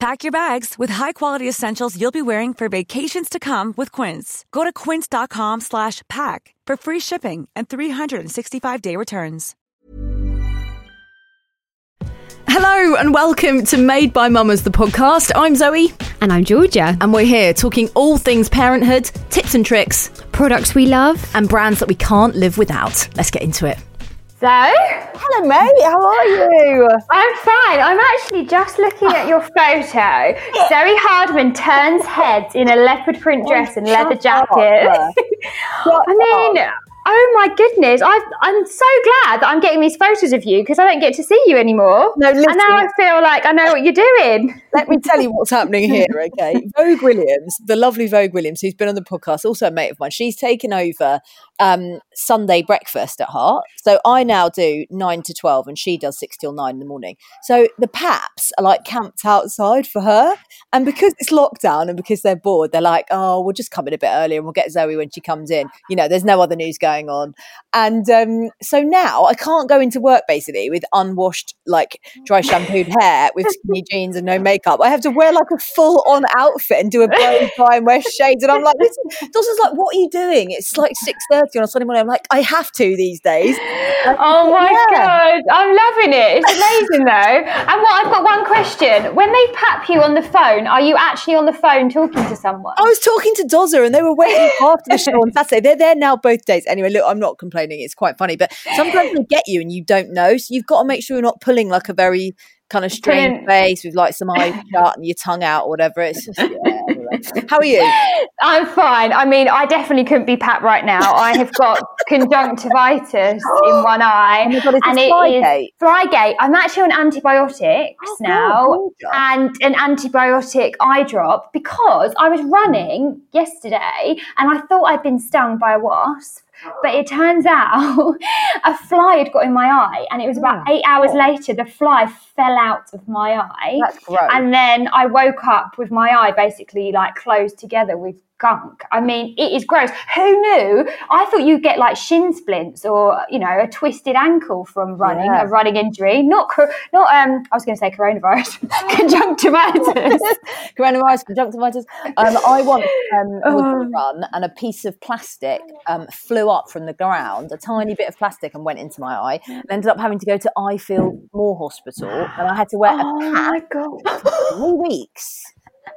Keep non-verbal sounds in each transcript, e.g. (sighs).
Pack your bags with high-quality essentials you'll be wearing for vacations to come with Quince. Go to quince.com slash pack for free shipping and 365-day returns. Hello and welcome to Made by Mammas, the podcast. I'm Zoe. And I'm Georgia. And we're here talking all things parenthood, tips and tricks, products we love, and brands that we can't live without. Let's get into it. So, hello, mate. How are you? I'm fine. I'm actually just looking at your photo. (gasps) Zoe Hardman turns heads in a leopard print oh, dress and leather jacket. (laughs) I mean, Oh my goodness! i am so glad that I'm getting these photos of you because I don't get to see you anymore. No, listen, and now I feel like I know what you're doing. (laughs) Let me tell you what's happening here, (laughs) okay? Vogue Williams, the lovely Vogue Williams, who's been on the podcast, also a mate of mine. She's taken over um, Sunday breakfast at Heart. So I now do nine to twelve, and she does six till nine in the morning. So the Paps are like camped outside for her, and because it's lockdown and because they're bored, they're like, "Oh, we'll just come in a bit earlier, and we'll get Zoe when she comes in." You know, there's no other news going on, and um, so now I can't go into work basically with unwashed, like dry shampooed hair, with skinny (laughs) jeans and no makeup. I have to wear like a full on outfit and do a blow dry and wear shades, and I'm like, Dawson's like, "What are you doing?" It's like six thirty on a Sunday morning. I'm like, I have to these days. (laughs) oh my yeah. god, I'm loving it. It's amazing though. And what I've got one question: When they pap you on the phone, are you actually on the phone talking to someone? I was talking to Dozza, and they were waiting (laughs) after the show on Saturday. They're there now both days. Anyway, look, I'm not complaining. It's quite funny, but sometimes they get you and you don't know, so you've got to make sure you're not pulling like a very kind of strange face with like some eyes (laughs) shut and your tongue out or whatever. It's just, yeah, How are you? (laughs) I'm fine. I mean, I definitely couldn't be Pat right now. I have got (laughs) conjunctivitis in one eye. Oh God, and it flygate? is flygate. I'm actually on antibiotics oh, now and an antibiotic eye drop because I was running yesterday and I thought I'd been stung by a wasp. But it turns out (laughs) a fly had got in my eye, and it was about oh. eight hours later, the fly fell out of my eye. And then I woke up with my eye basically like closed together with gunk. I mean, it is gross. Who knew? I thought you'd get like shin splints or you know a twisted ankle from running, yeah. a running injury. Not not um. I was going to say coronavirus, (laughs) conjunctivitis, (laughs) coronavirus, conjunctivitis. Um, I once um, (sighs) a oh. run and a piece of plastic um flew up from the ground, a tiny bit of plastic, and went into my eye. And ended up having to go to Ifield Moor Hospital, and I had to wear oh a pack for three weeks.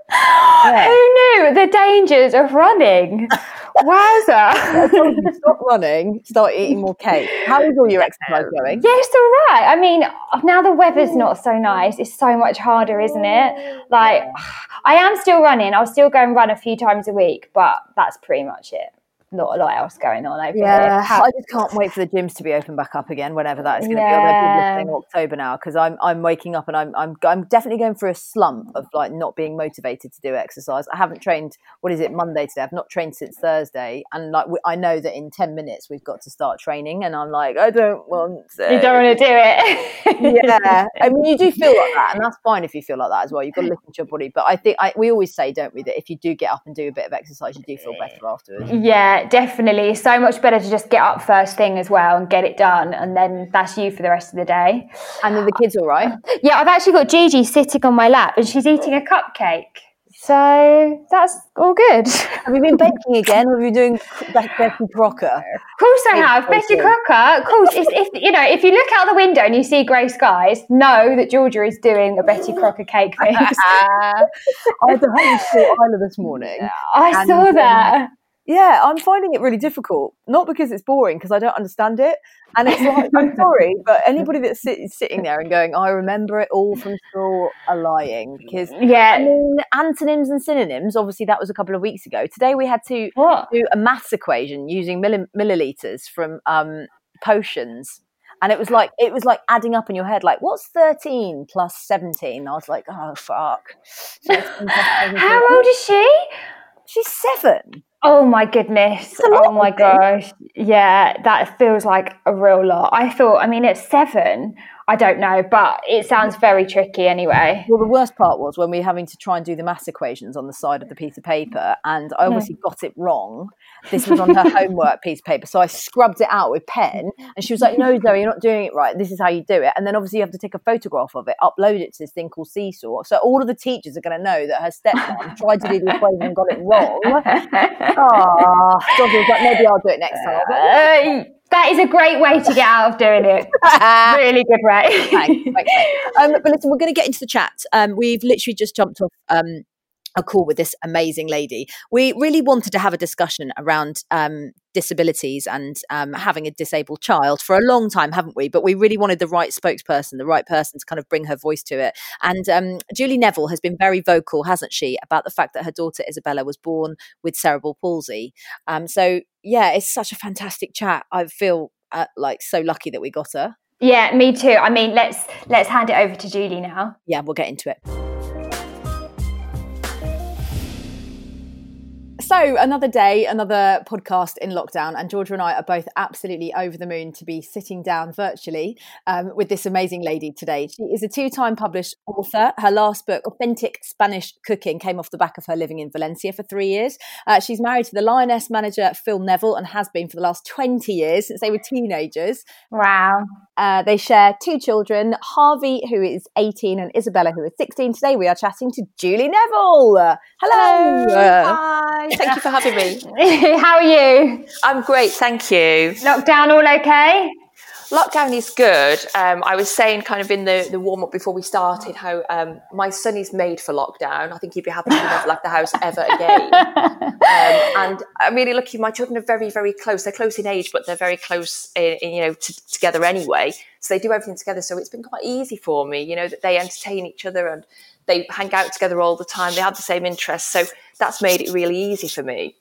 Yeah. Oh, Who knew the dangers of running? (laughs) Wowza! stop running, start eating more cake. How is all your (laughs) exercise going? Yes, all right. I mean, now the weather's not so nice. It's so much harder, isn't it? Like, (sighs) I am still running. I'll still go and run a few times a week, but that's pretty much it not a lot else going on over yeah, here. I just can't wait for the gyms to be open back up again, whenever that is going yeah. to be. October now because I'm I'm waking up and I'm I'm I'm definitely going through a slump of like not being motivated to do exercise. I haven't trained. What is it Monday today? I've not trained since Thursday, and like I know that in ten minutes we've got to start training, and I'm like I don't want to. You don't want to do it. yeah, (laughs) I mean you do feel like that, and that's fine if you feel like that as well. You've got to listen to your body, but I think I, we always say, don't we, that if you do get up and do a bit of exercise, you do feel better afterwards. Yeah, definitely. So much better to just get up first thing as well and get it done, and then that's you for the rest of the day. And then the kids are all right? Yeah, I've actually got Gigi sitting on my lap, and she's eating a cupcake. So that's all good. Have you been baking again, or are you doing like Betty Crocker? Of course I have. Betty Crocker. Of course, if you know, if you look out the window and you see grey skies, know that Georgia is doing a Betty Crocker cake (laughs) mix. I had the whole Isla this morning. I saw that. Yeah, I'm finding it really difficult. Not because it's boring, because I don't understand it. And it's like, I'm (laughs) sorry, but anybody that's sit, sitting there and going, I remember it all from school are lying. Because, Yeah. I mean, antonyms and synonyms, obviously, that was a couple of weeks ago. Today we had to What? do a maths equation using milli- milliliters from um, potions. And it was like it was like adding up in your head, like what's thirteen plus seventeen? I was like, oh fuck. (laughs) 13 17. How old is she? She's seven. Oh my goodness. Oh my gosh. Yeah, that feels like a real lot. I thought, I mean, it's seven. I don't know, but it sounds very tricky anyway. Well, the worst part was when we were having to try and do the maths equations on the side of the piece of paper, and I hmm. obviously got it wrong. This was on her (laughs) homework piece of paper, so I scrubbed it out with pen, and she was like, "No, Zoe, you're not doing it right. This is how you do it." And then obviously you have to take a photograph of it, upload it to this thing called Seesaw, so all of the teachers are going to know that her stepmom tried to do the equation and got it wrong. (laughs) Ah, oh, Georgia was like, "Maybe I'll do it next time." That is a great way to get out of doing it. (laughs) really good way. Thanks. (laughs) Um, but listen, we're going to get into the chat. Um, we've literally just jumped off um, a call with this amazing lady. We really wanted to have a discussion around um, disabilities and um, having a disabled child for a long time, haven't we? But we really wanted the right spokesperson, the right person to kind of bring her voice to it. And um, Julie Neville has been very vocal, hasn't she, about the fact that her daughter Isabella was born with cerebral palsy. Um, so yeah, it's such a fantastic chat. I feel uh, like so lucky that we got her. Yeah, me too. I mean, let's let's hand it over to Julie now. yeah, we'll get into it. So, another day, another podcast in lockdown, and Georgia and I are both absolutely over the moon to be sitting down virtually um, with this amazing lady today. She is a two time published author. Her last book, Authentic Spanish Cooking, came off the back of her living in Valencia for three years. Uh, she's married to the Lioness manager Phil Neville and has been for the last 20 years since they were teenagers. Wow. Uh, they share two children, Harvey, who is 18, and Isabella, who is 16. Today we are chatting to Julie Neville. Uh, Hello. Uh, Hi, thank you for having me. (laughs) How are you? I'm great, thank you. Lockdown all okay? Lockdown is good. Um, I was saying kind of in the, the warm up before we started how um, my son is made for lockdown. I think he'd be happy to never left the house ever again. (laughs) um, and I'm really lucky. My children are very, very close. They're close in age, but they're very close, in, in, you know, t- together anyway. So they do everything together. So it's been quite easy for me, you know, that they entertain each other and they hang out together all the time. They have the same interests. So that's made it really easy for me.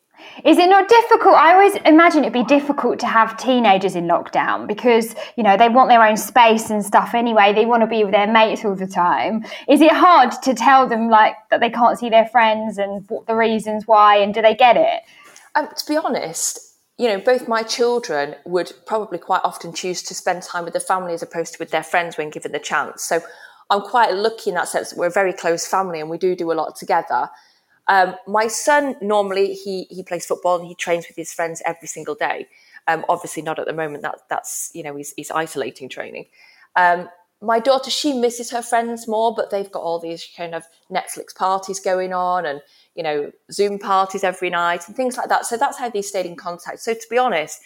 Is it not difficult? I always imagine it'd be difficult to have teenagers in lockdown because, you know, they want their own space and stuff anyway. They want to be with their mates all the time. Is it hard to tell them, like, that they can't see their friends and what the reasons why, and do they get it? Um, to be honest, you know, both my children would probably quite often choose to spend time with the family as opposed to with their friends when given the chance. So I'm quite lucky in that sense that we're a very close family and we do do a lot together. Um, my son normally he he plays football and he trains with his friends every single day. Um, obviously not at the moment. That that's you know he's, he's isolating training. Um, my daughter she misses her friends more, but they've got all these kind of Netflix parties going on and you know Zoom parties every night and things like that. So that's how they stayed in contact. So to be honest,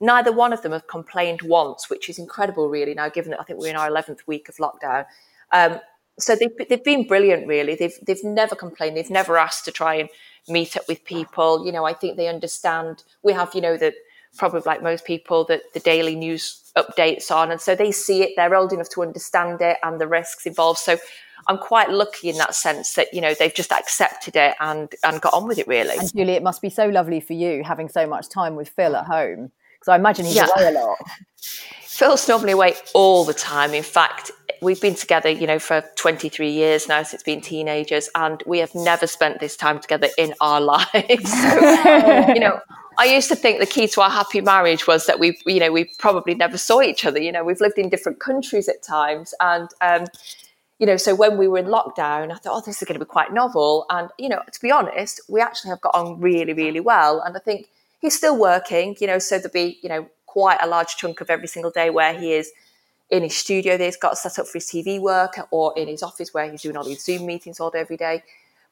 neither one of them have complained once, which is incredible, really. Now, given that I think we're in our eleventh week of lockdown, um, so they've they've been brilliant. Really, they've they've never complained. They've never asked to try and meet up with people. You know, I think they understand. We have, you know, that probably like most people that the daily news updates on, and so they see it. They're old enough to understand it and the risks involved. So. I'm quite lucky in that sense that you know they've just accepted it and and got on with it really. and Julie, it must be so lovely for you having so much time with Phil at home. Because I imagine he's Yeah. away a lot. (laughs) Phil's normally away all the time. In fact, we've been together, you know, for 23 years now since being teenagers, and we have never spent this time together in our (laughs) lives. So, you know, I used to think the key to our happy marriage was that we, you know, we probably never saw each other. You know, we've lived in different countries at times, and um, you know, so when we were in lockdown, I thought, oh, this is going to be quite novel. And you know, to be honest, we actually have got on really, really well. And I think he's still working. You know, so there'll be, you know, quite a large chunk of every single day where he is in his studio that he's got set up for his TV work, or in his office where he's doing all these Zoom meetings all day every day.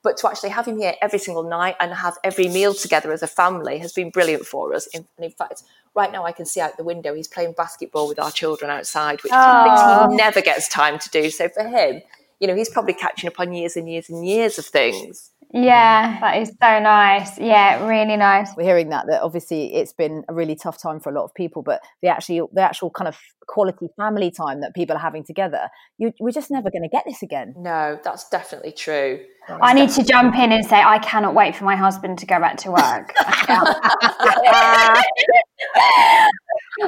But to actually have him here every single night and have every meal together as a family has been brilliant for us. In, and in fact, right now I can see out the window he's playing basketball with our children outside, which Oh. he never gets time to do. So for him, you know, he's probably catching up on years and years and years of things. Yeah, that is so nice. Yeah, really nice. We're hearing that that obviously it's been a really tough time for a lot of people, but the actually the actual kind of quality family time that people are having together, you, we're just never going to get this again. No, that's definitely true. I need to jump in and say I cannot wait for my husband to go back to work. (laughs) (laughs) (laughs)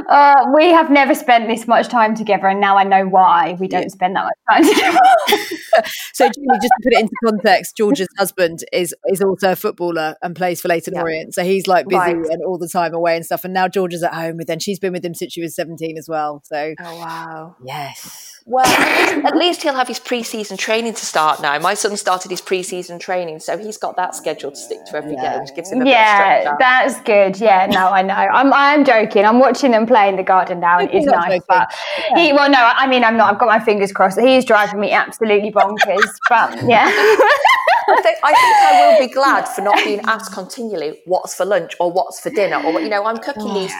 uh, we have never spent this much time together, and now I know why we don't spend that much time (laughs) together. (laughs) so, Julie, just to put it into context, George's husband is is also a footballer and plays for Leyton yeah. Orient, so he's like busy right. and all the time away and stuff. And now George is at home with, and she's been with him since she was seventeen as well. So, oh wow, yes. Well, at least he'll have his pre-season training to start now. My son started his pre-season training, so he's got that scheduled to stick to every yeah. day, which gives him a yeah, that's good. Yeah, no, I know. I'm I'm joking. I'm watching them play in the garden now, and it's nice. But yeah. he, well, no, I mean, I'm not. I've got my fingers crossed. He's driving me absolutely bonkers. but yeah. I think, I think I will be glad for not being asked continually what's for lunch or what's for dinner or you know I'm cooking these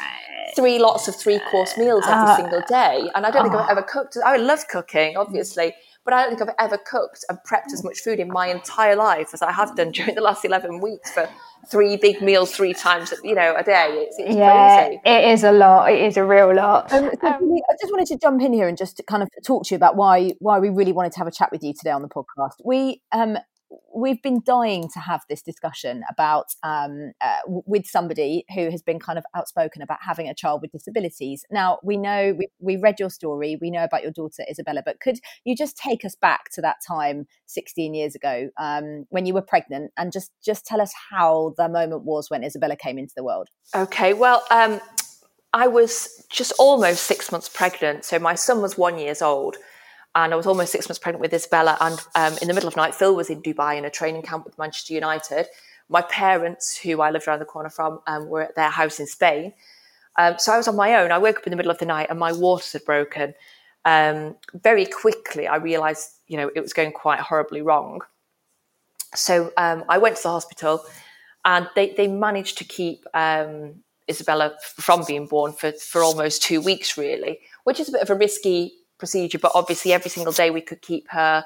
three lots of three course meals every uh, single day. And I don't think I've ever cooked. I love cooking, obviously, but I don't think I've ever cooked and prepped as much food in my entire life as I have done during the last 11 weeks for three big meals three times you know a day. It's, it's yeah crazy. it is a lot. It is a real lot. Um, so um, i just wanted to jump in here and just kind of talk to you about why why we really wanted to have a chat with you today on the podcast. We um we've been dying to have this discussion about um, uh, with somebody who has been kind of outspoken about having a child with disabilities. Now we know we, we read your story, we know about your daughter Isabella, but could you just take us back to that time 16 years ago um, when you were pregnant and just just tell us how the moment was when Isabella came into the world? Okay, well. Um, I was just almost six months pregnant, so my son was one years old and I was almost six months pregnant with Isabella. And um, in the middle of night, Phil was in Dubai in a training camp with Manchester United. My parents, who I lived around the corner from, um, were at their house in Spain. Um, so I was on my own. I woke up in the middle of the night and my waters had broken. Um, very quickly, I realised, you know, it was going quite horribly wrong. So um, I went to the hospital, and they they managed to keep um, Isabella from being born for for almost two weeks, really, which is a bit of a risky procedure, but obviously every single day we could keep her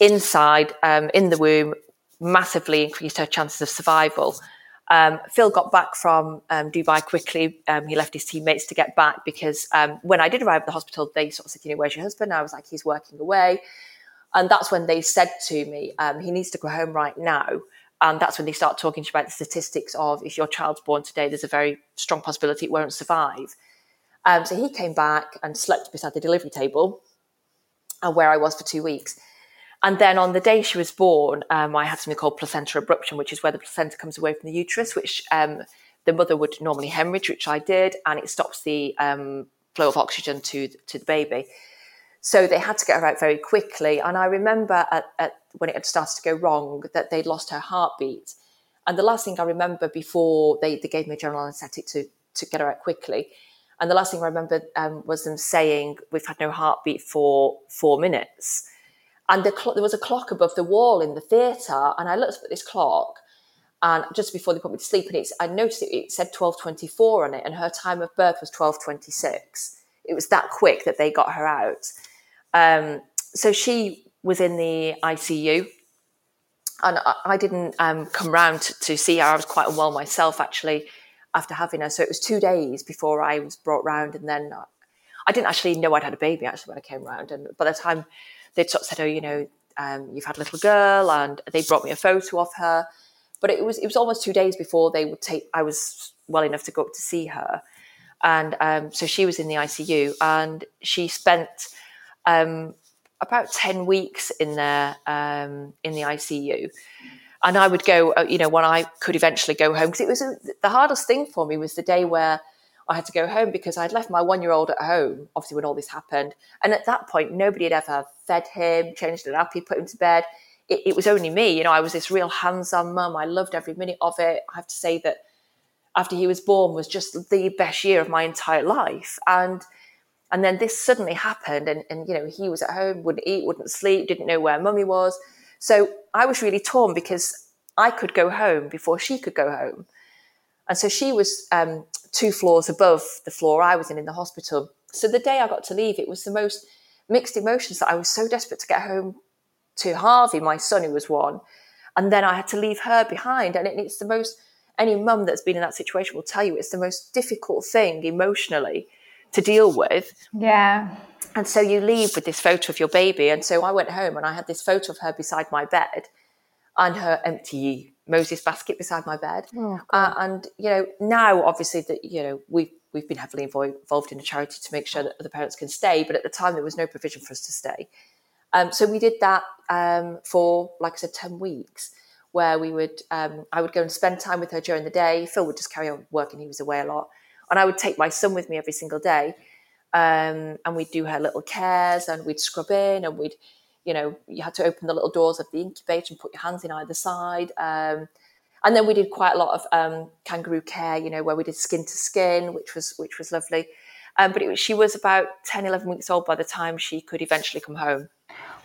inside um, in the womb, massively increased her chances of survival. Um, Phil got back from um, Dubai quickly. Um, he left his teammates to get back because um, when I did arrive at the hospital, they sort of said, "You know, where's your husband?" I was like, "He's working away," and that's when they said to me, um, "He needs to go home right now." And that's when they start talking to about the statistics of if your child's born today, there's a very strong possibility it won't survive. Um, so he came back and slept beside the delivery table, and uh, where I was for two weeks. And then on the day she was born, um, I had something called placenta abruption, which is where the placenta comes away from the uterus, which um, the mother would normally hemorrhage, which I did, and it stops the um, flow of oxygen to to the baby. So they had to get her out very quickly. And I remember at, at, when it had started to go wrong that they'd lost her heartbeat. And the last thing I remember before they, they gave me a general anaesthetic to to get her out quickly and the last thing I remember um, was them saying, We've had no heartbeat for four minutes. And the cl- there was a clock above the wall in the theatre. And I looked at this clock, and just before they put me to sleep, and it's, I noticed it, it said 12.24 on it, and her time of birth was 12.26. It was that quick that they got her out. Um, so she was in the ICU and I, I didn't um, come round to, to, see her. I was quite unwell myself, actually after having her. So it was two days before I was brought round, and then I didn't actually know I'd had a baby actually when I came round. And by the time they sort of said, "Oh, you know, um, you've had a little girl," and they brought me a photo of her, but it was it was almost two days before they would take. I was well enough to go up to see her, and um, so she was in the ICU, and she spent. Um, about 10 weeks in there um, in the ICU and I would go, uh, you know, when I could eventually go home, because it was a, the hardest thing for me was the day where I had to go home because I'd left my one year old at home, obviously, when all this happened. And at that point, nobody had ever fed him, changed up, he put him to bed. It, it was only me, you know, I was this real hands on mum. I loved every minute of it. I have to say that after he was born was just the best year of my entire life. And and then this suddenly happened, and, and you know, he was at home, wouldn't eat, wouldn't sleep, didn't know where mummy was. So I was really torn because I could go home before she could go home. And so she was um, two floors above the floor I was in in the hospital. So the day I got to leave, it was the most mixed emotions that I was so desperate to get home to Harvey, my son, who was one. and then I had to leave her behind. And it's the most any mum that's been in that situation will tell you it's the most difficult thing emotionally to deal with. Yeah. And so you leave with this photo of your baby. And so I went home and I had this photo of her beside my bed and her empty Moses basket beside my bed. Oh, uh, and, you know, now obviously that, you know, we've, we've been heavily involved in a charity to make sure that the parents can stay. But at the time, there was no provision for us to stay. Um, so we did that um, for, like I said, 10 weeks where we would, um, I would go and spend time with her during the day. Phil would just carry on working. He was away a lot. And I would take my son with me every single day. Um, and we'd do her little cares and we'd scrub in and we'd, you know, you had to open the little doors of the incubator and put your hands in either side. Um, and then we did quite a lot of um, kangaroo care, you know, where we did skin to skin, which was which was lovely. Um, but was, she was about 10, 11 weeks old by the time she could eventually come home.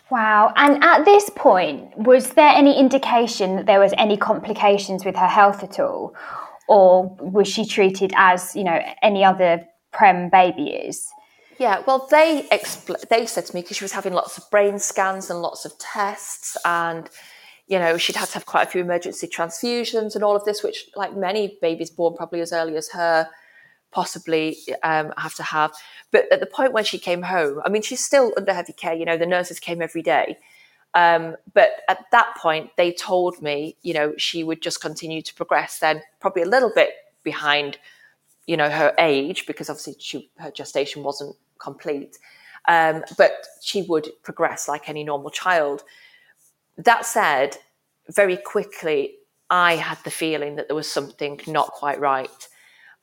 Wow. And at this point, was there any indication that there was any complications with her health at all? Or was she treated as, you know, any other prem baby is? Yeah, well, they expl- they said to me because she was having lots of brain scans and lots of tests, and you know she'd had to have quite a few emergency transfusions and all of this, which, like many babies born probably as early as her, possibly um, have to have. But at the point when she came home, I mean, she's still under heavy care. You know, the nurses came every day. Um, but at that point, they told me, you know, she would just continue to progress. Then probably a little bit behind, you know, her age because obviously she, her gestation wasn't complete. Um, but she would progress like any normal child. That said, very quickly, I had the feeling that there was something not quite right.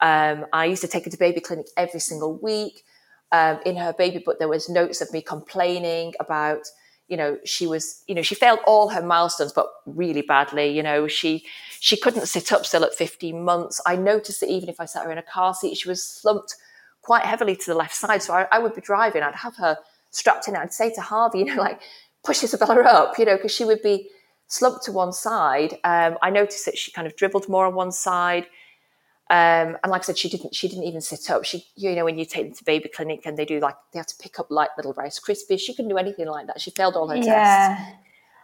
Um, I used to take her to baby clinic every single week um, in her baby book. There was notes of me complaining about, you know, she was, you know, she failed all her milestones, but really badly. You know, she she couldn't sit up still at 15 months. I noticed that even if I sat her in a car seat, she was slumped quite heavily to the left side. So I, I would be driving, I'd have her strapped in. I'd say to Harvey, (laughs) you know, like push Isabella up, you know, because she would be slumped to one side. Um, I noticed that she kind of dribbled more on one side. Um, and like I said, she didn't. She didn't even sit up. She, you know, when you take them to baby clinic and they do like they have to pick up like little Rice Krispies. She couldn't do anything like that. She failed all her yeah. tests.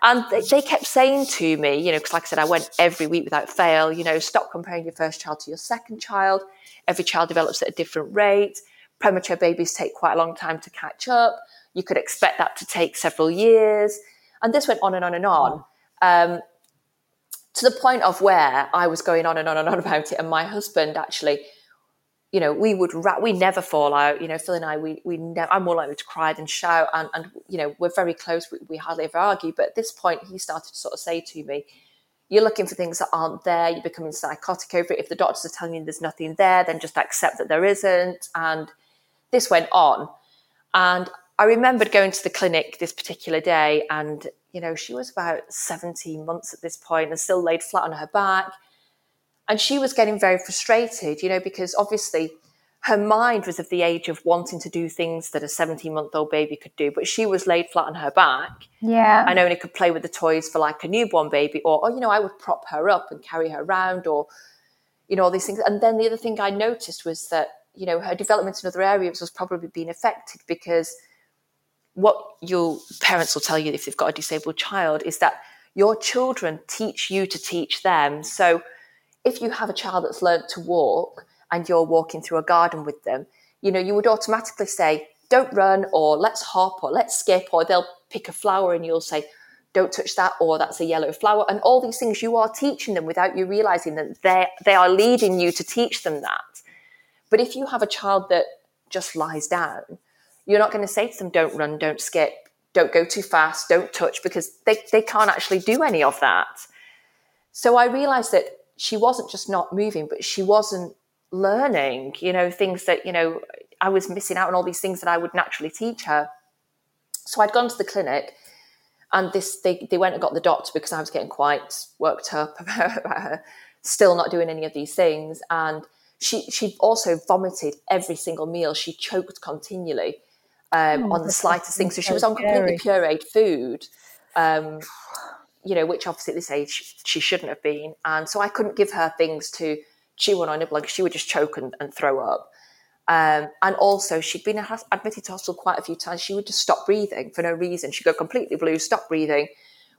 And they, they, kept saying to me, you know, because like I said, I went every week without fail. You know, stop comparing your first child to your second child. Every child develops at a different rate. Premature babies take quite a long time to catch up. You could expect that to take several years. And this went on and on and on. Um, to the point of where I was going on and on and on (laughs) about it. And my husband actually, you know, we would ra- we never fall out. You know, Phil and I, we we never. I'm more likely to cry than shout, and and you know, we're very close. We, we hardly ever argue. But at this point, he started to sort of say to me, "You're looking for things that aren't there. You're becoming psychotic over it. If the doctors are telling you there's nothing there, then just accept that there isn't." And this went on, and I remembered going to the clinic this particular day, and you know, she was about 17 months at this point and still laid flat on her back. And she was getting very frustrated, you know, because obviously her mind was of the age of wanting to do things that a 17 month old baby could do, but she was laid flat on her back. Yeah. And only could play with the toys for like a newborn baby, or, or, you know, I would prop her up and carry her around, or, you know, all these things. And then the other thing I noticed was that, you know, her development in other areas was probably being affected because what your parents will tell you if they've got a disabled child is that your children teach you to teach them. So if you have a child that's learned to walk and you're walking through a garden with them, you know, you would automatically say, don't run or let's hop or let's skip or they'll pick a flower and you'll say, don't touch that or that's a yellow flower and all these things you are teaching them without you realizing that they they are leading you to teach them that but if you have a child that just lies down you're not going to say to them, don't run, don't skip, don't go too fast, don't touch, because they, they can't actually do any of that. So I realized that she wasn't just not moving, but she wasn't learning, you know, things that, you know, I was missing out on all these things that I would naturally teach her. So I'd gone to the clinic and this they, they went and got the doctor because I was getting quite worked up about, her still not doing any of these things. And she she also vomited every single meal. She choked continually um, oh, on the slightest thing. So she was on completely pureed food, um, you know, which obviously at this age she shouldn't have been. And so I couldn't give her things to chew on or nibble because she would just choke and, and throw up. Um, and also, she'd been admitted to hospital quite a few times. She would just stop breathing for no reason. She'd go completely blue, stop breathing.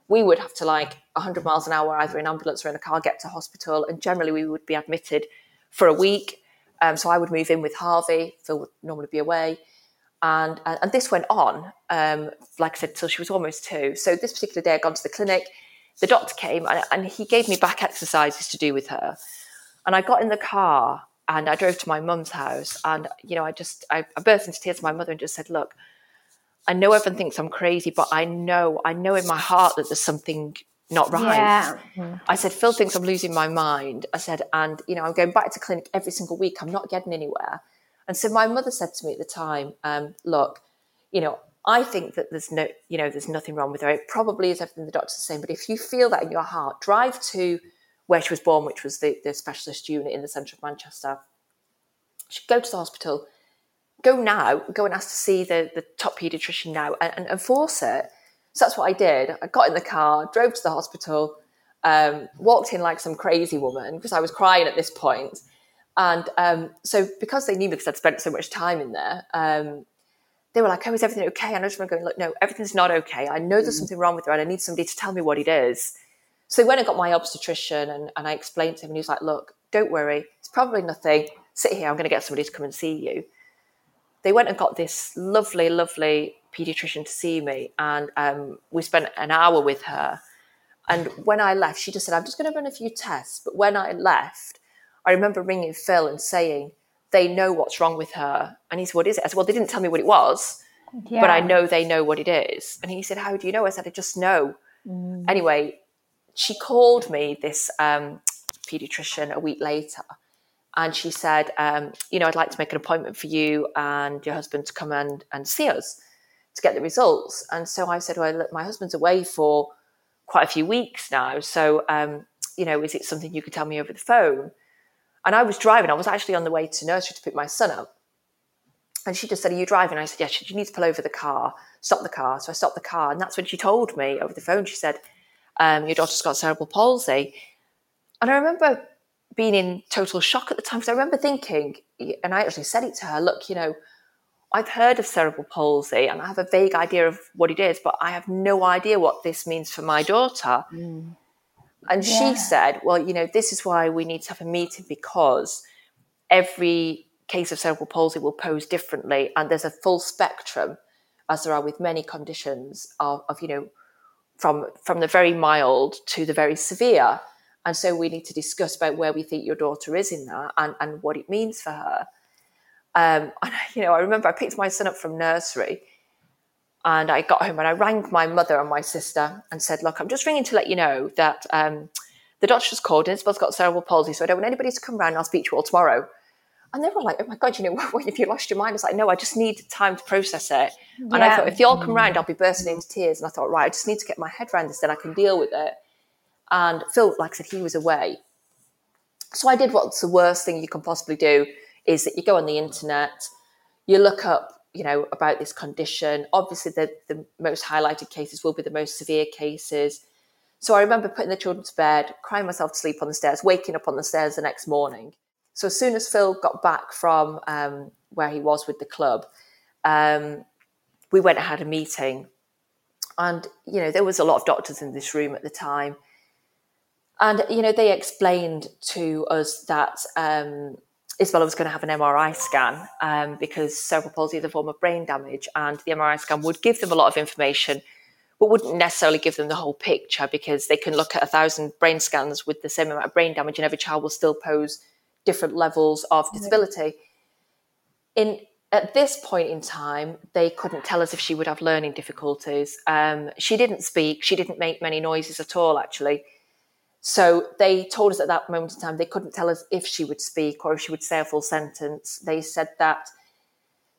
we would have to like 100 miles an hour, either in ambulance or in a car, get to hospital. And generally, we would be admitted for a week. Um, so I would move in with Harvey. Phil would normally be away. And, and this went on, um, like I said, till she was almost two. So this particular day, I'd gone to the clinic. The doctor came and, and he gave me back exercises to do with her. And I got in the car and I drove to my mum's house. And, you know, I just, I, I burst into tears to my mother and just said, look, I know everyone thinks I'm crazy, but I know, I know in my heart that there's something not right. Yeah. I said, Phil thinks I'm losing my mind. I said, and you know, I'm going back to clinic every single week. I'm not getting anywhere. And so my mother said to me at the time, um, look, you know, I think that there's no, you know, there's nothing wrong with her. It probably is everything the doctor's saying. But if you feel that in your heart, drive to where she was born, which was the, the specialist unit in the centre of Manchester. Go to the hospital, go now, go and ask to see the, the top paediatrician now and, and, and force it. So that's what I did. I got in the car, drove to the hospital, um, walked in like some crazy woman because I was crying at this point. And um, so, because they knew me because I'd spent so much time in there, um, they were like, "Oh, is everything okay?" And I just remember going, "Look, no, everything's not okay. I know there's mm. something wrong with her, and I need somebody to tell me what it is." So they went and got my obstetrician, and, and I explained to him, and he was like, "Look, don't worry. It's probably nothing. Sit here. I'm going to get somebody to come and see you." They went and got this lovely, lovely pediatrician to see me, and um, we spent an hour with her. And when I left, she just said, "I'm just going to run a few tests." But when I left, I remember ringing Phil and saying, they know what's wrong with her. And he said, What is it? I said, Well, they didn't tell me what it was, yeah. but I know they know what it is. And he said, How do you know? I said, I just know. Mm. Anyway, she called me, this um, pediatrician, a week later. And she said, um, You know, I'd like to make an appointment for you and your husband to come and, and see us to get the results. And so I said, Well, look, my husband's away for quite a few weeks now. So, um, you know, is it something you could tell me over the phone? And I was driving. I was actually on the way to nursery to pick my son up. And she just said, Are you driving? I said, Yes. Yeah. you need to pull over the car, stop the car. So I stopped the car. And that's when she told me over the phone, she said, um, Your daughter's got cerebral palsy. And I remember being in total shock at the time because I remember thinking, and I actually said it to her, Look, you know, I've heard of cerebral palsy and I have a vague idea of what it is, but I have no idea what this means for my daughter. Mm. And yeah. she said, well, you know, this is why we need to have a meeting because every case of cerebral palsy will pose differently. And there's a full spectrum, as there are with many conditions, of, of you know, from, from the very mild to the very severe. And so we need to discuss about where we think your daughter is in that and, and what it means for her. Um, (laughs) and, you know, I remember I picked my son up from nursery and I got home and I rang my mother and my sister and said, Look, I'm just ringing to let you know that um, the doctor's called and Isabel's got cerebral palsy, so I don't want anybody to come around. I'll speak to you all tomorrow. And they were like, Oh my God, you know, (laughs) what if you lost your mind? I was like, No, I just need time to process it. And. I thought, if they all come around, I'll be bursting into tears. And I thought, Right, I just need to get my head around this, then I can deal with it. And Phil, like I said, he was away. So I did what's the worst thing you can possibly do is that you go on the internet, you look up you know, about this condition. Obviously, the, the most highlighted cases will be the most severe cases. So I remember putting the children to bed, crying myself to sleep on the stairs, waking up on the stairs the next morning. So as soon as Phil got back from um, where he was with the club, um, we went and had a meeting. And, you know, there was a lot of doctors in this room at the time. And, you know, they explained to us that um, Isabella was going to have an MRI scan um, because cerebral palsy is a form of brain damage, and the MRI scan would give them a lot of information, but wouldn't necessarily give them the whole picture because they can look at a thousand brain scans with the same amount of brain damage, and every child will still pose different levels of disability. In at this point in time, they couldn't tell us if she would have learning difficulties. Um, she didn't speak. She didn't make many noises at all, actually. So they told us at that moment in time they couldn't tell us if she would speak or if she would say a full sentence. They said that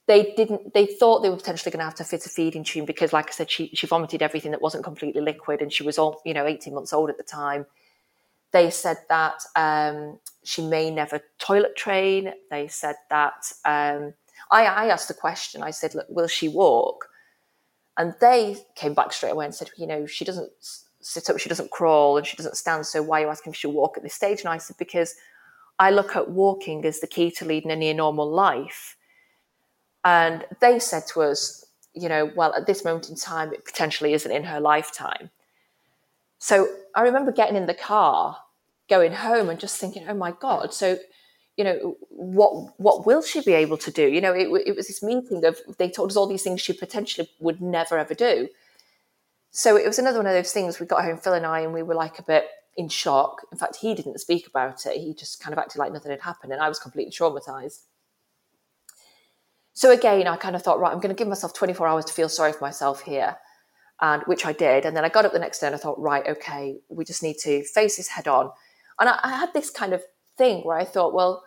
they didn't they thought they were potentially going to have to fit a feeding tube because like i said she, she vomited everything that wasn't completely liquid and she was all you know 18 months old at the time. They said that um, she may never toilet train. They said that um, I, I asked the question. I said Look, will she walk? And they came back straight away and said you know she doesn't sit up, she doesn't crawl, and she doesn't stand. So why are you asking if she'll walk at this stage? And I said, because I look at walking as the key to leading a near normal life. And they said to us, you know, well, at this moment in time, it potentially isn't in her lifetime. So I remember getting in the car, going home, and just thinking, "Oh my god!" So you know what what will she be able to do? You know, it, it was this meeting of they told us all these things she potentially would never ever do. So it was another one of those things. We got home, Phil and I, and we were like a bit in shock. In fact, he didn't speak about it. He just kind of acted like nothing had happened, and I was completely traumatized. So again, I kind of thought, right, I'm going to give myself 24 hours to feel sorry for myself here, and which I did. And then I got up the next day and I thought, right, okay, we just need to face this head on. And I, I had this kind of thing where I thought, well,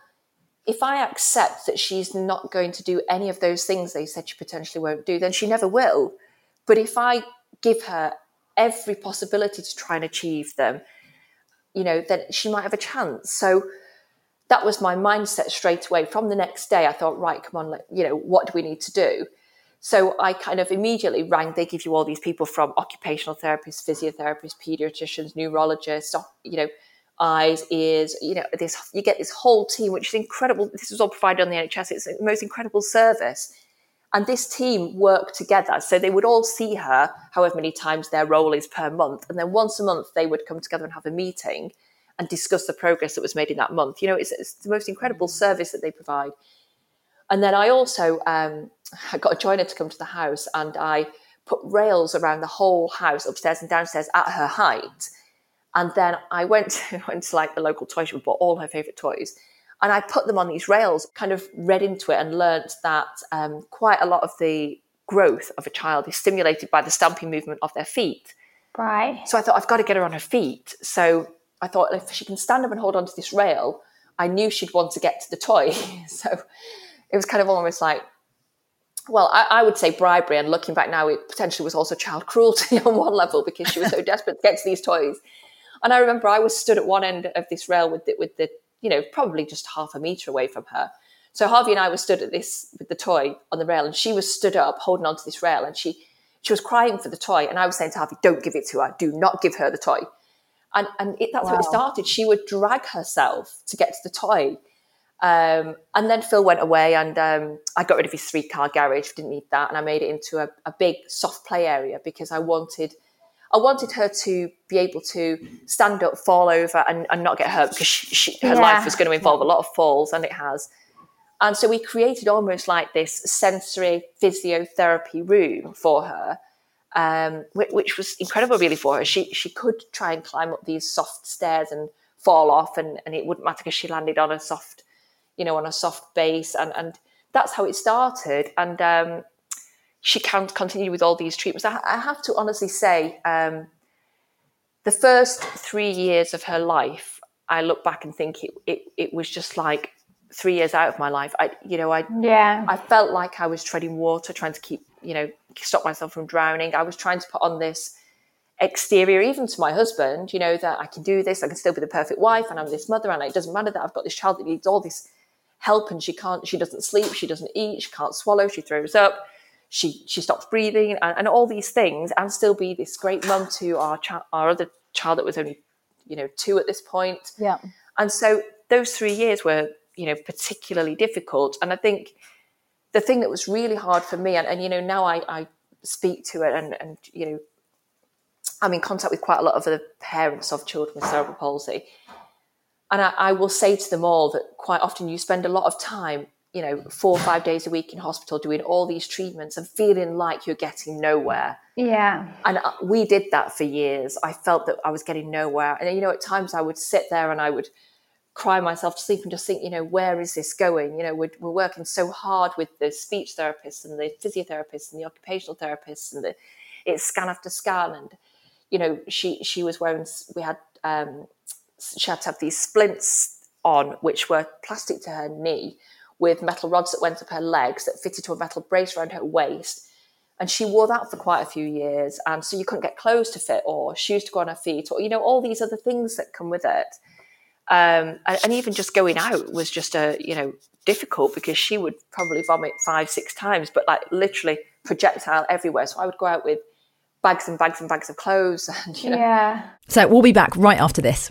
if I accept that she's not going to do any of those things they said she potentially won't do, then she never will. But if I give her every possibility to try and achieve them, you know, then she might have a chance. So that was my mindset straight away. From the next day, I thought, right, come on, you know, what do we need to do? So I kind of immediately rang. They give you all these people from occupational therapists, physiotherapists, pediatricians, neurologists, you know, eyes, ears. You know, this you get this whole team, which is incredible. This is all provided on the NHS. It's the most incredible service. And this team worked together. So they would all see her however many times their role is per month. And then once a month, they would come together and have a meeting and discuss the progress that was made in that month. You know, it's, it's the most incredible service that they provide. And then I also um, (laughs) I got a joiner to come to the house and I put rails around the whole house, upstairs and downstairs, at her height. And then I went to, (laughs) went to like the local toy shop, and bought all her favourite toys, and I put them on these rails, kind of read into it and learnt that um, quite a lot of the growth of a child is stimulated by the stamping movement of their feet. Right. So I thought, I've got to get her on her feet. So I thought if she can stand up and hold onto this rail, I knew she'd want to get to the toy. (laughs) so it was kind of almost like, well, I, I, would say bribery. And looking back now, it potentially was also child cruelty (laughs) on one level because she was so (laughs) desperate to get to these toys. And I remember I was stood at one end of this rail with the, with the, you know, probably just half a meter away from her. So Harvey and I were stood at this with the toy on the rail, and she was stood up holding onto this rail, and she she was crying for the toy. And I was saying to Harvey, "Don't give it to her. Do not give her the toy." and and it, that's wow. how it started. She would drag herself to get to the toy, um, and then Phil went away, and um, I got rid of his three car garage. Didn't need that, and I made it into a, a big soft play area because I wanted. I wanted her to be able to stand up, fall over, and, and not get hurt because she, she, her yeah. life was going to involve a lot of falls, and it has. And so we created almost like this sensory physiotherapy room for her um, which, which, was incredible really for her. She she could try and climb up these soft stairs and fall off, and, and it wouldn't matter because she landed on a soft, you know, on a soft base, and and that's how it started. And um, she can't continue with all these treatments. I, I have to honestly say, um, the first three years of her life, I look back and think it, it, it was just like three years out of my life. I, you know, I, yeah, I felt like I was treading water, trying to keep you know, stop myself from drowning. I was trying to put on this exterior, even to my husband, you know, that I can do this, I can still be the perfect wife, and I'm this mother, and it doesn't matter that I've got this child that needs all this help, and she can't, she doesn't sleep, she doesn't eat, she can't swallow, she throws up, she she stops breathing, and, and all these things, and still be this great mum to our child, our other child that was only, you know, two at this point. Yeah. And so those three years were, you know, particularly difficult, and I think the thing that was really hard for me, and, and you know, now I, I speak to it, and, and you know, I'm in contact with quite a lot of the parents of children with cerebral palsy. And I, I, will say to them all that quite often you spend a lot of time, you know, four or five days a week in hospital doing all these treatments and feeling like you're getting nowhere. Yeah. And uh, we did that for years. I felt that I was getting nowhere. And, you know, at times I would sit there and I would cry myself to sleep and just think, you know, where is this going? You know, we're, we're working so hard with the speech therapists and the physiotherapists and the occupational therapists and the, it's scan after scan. And, you know, she, she was wearing, we had, um, she had to have these splints on, which were plastic to her knee with metal rods that went up her legs that fitted to a metal brace around her waist. And she wore that for quite a few years. And so you couldn't get clothes to fit or shoes to go on her feet or, you know, all these other things that come with it. Um, and, and, even just going out was just a you know difficult because she would probably vomit five six times, but like literally projectile everywhere. So I would go out with bags and bags and bags of clothes, (laughs) and you know. Yeah. So we'll be back right after this.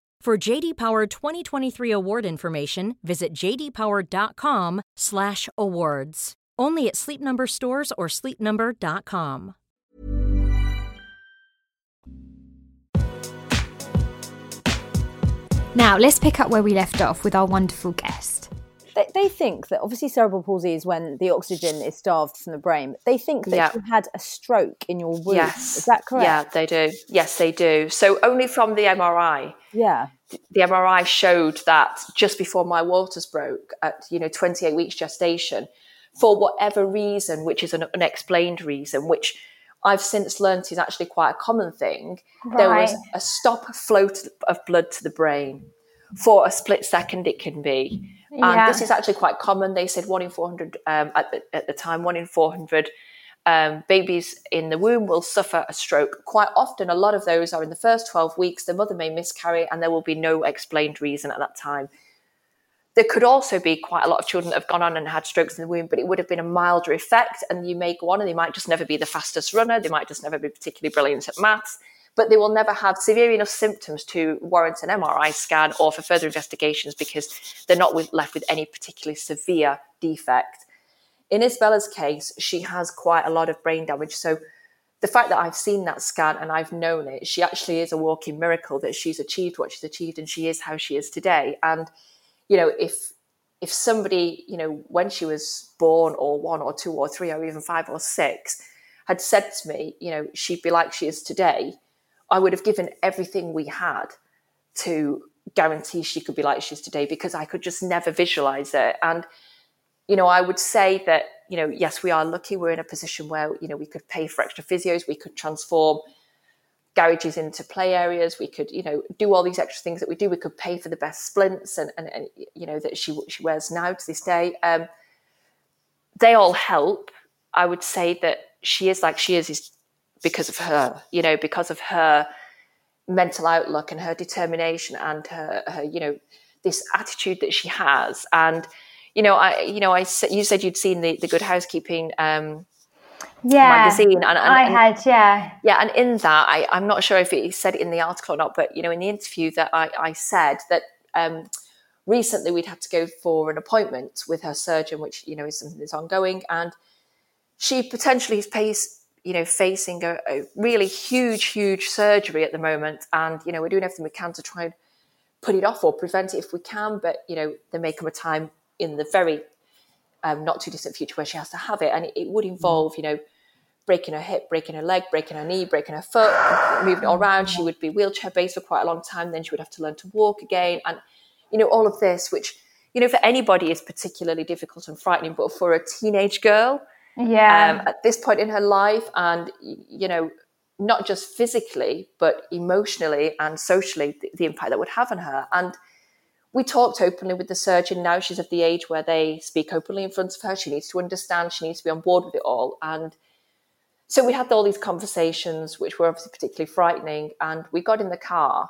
For JD Power 2023 award information, visit jdpower.com/awards. Only at Sleep Number stores or sleepnumber.com. Now, let's pick up where we left off with our wonderful guest. They, they think that obviously cerebral palsy is when the oxygen is starved from the brain. They think that Yeah. you had a stroke in your womb. Yes. Is that correct? Yeah, they do. Yes, they do. So only from the MRI, Yeah. the MRI showed that just before my waters broke at you know 28 weeks gestation, for whatever reason, which is an unexplained reason, which I've since learnt is actually quite a common thing, there was a stop flow of blood to the brain. For a split second, it can be. Yeah. And this is actually quite common. They said one in 400 um, at, the, at the time, one in 400 um, babies in the womb will suffer a stroke. Quite often, a lot of those are in the first 12 weeks. The mother may miscarry, and there will be no explained reason at that time. There could also be quite a lot of children that have gone on and had strokes in the womb, but it would have been a milder effect. And you may go on and they might just never be the fastest runner. They might just never be particularly brilliant at maths, but they will never have severe enough symptoms to warrant an MRI scan or for further investigations because they're not with, left with any particularly severe defect. In Isabella's case, she has quite a lot of brain damage. So the fact that I've seen that scan and I've known it, she actually is a walking miracle that she's achieved what she's achieved and she is how she is today. And you know, if if somebody, you know, when she was born or one or two or three or even five or six had said to me, you know, she'd be like she is today, I would have given everything we had to guarantee she could be like she is today because I could just never visualize it. And, you know, I would say that, you know, yes, we are lucky. We're in a position where, you know, we could pay for extra physios, we could transform garages into play areas. We could, you know, do all these extra things that we do. We could pay for the best splints and, and, and you know, that she she wears now to this day. Um, they all help. I would say that she is like she is is because of her, you know, because of her mental outlook and her determination and her, her you know, this attitude that she has. And, you know, I, you know, I said, you said you'd seen the, the Good Housekeeping um, yeah, magazine. And, and, I had, yeah. yeah, and in that, I, I'm not sure if he said it in the article or not, but you know, in the interview that I, I said that um, recently we'd had to go for an appointment with her surgeon, which you know is something that's ongoing, and she potentially is face, you know, facing a, a really huge, huge surgery at the moment, and you know, we're doing everything we can to try and put it off or prevent it if we can, but you know, there may come a time in the very um, not too distant future where she has to have it, and it, it would involve, you know breaking her hip, breaking her leg, breaking her knee, breaking her foot, moving it all around. She would be wheelchair based for quite a long time. Then she would have to learn to walk again. And, you know, all of this, which, you know, for anybody is particularly difficult and frightening, but for a teenage girl Yeah. um, at this point in her life, and, you know, not just physically, but emotionally and socially, the, the impact that would have on her. And we talked openly with the surgeon. Now she's of the age where they speak openly in front of her. She needs to understand, she needs to be on board with it all. And so we had all these conversations, which were obviously particularly frightening. And we got in the car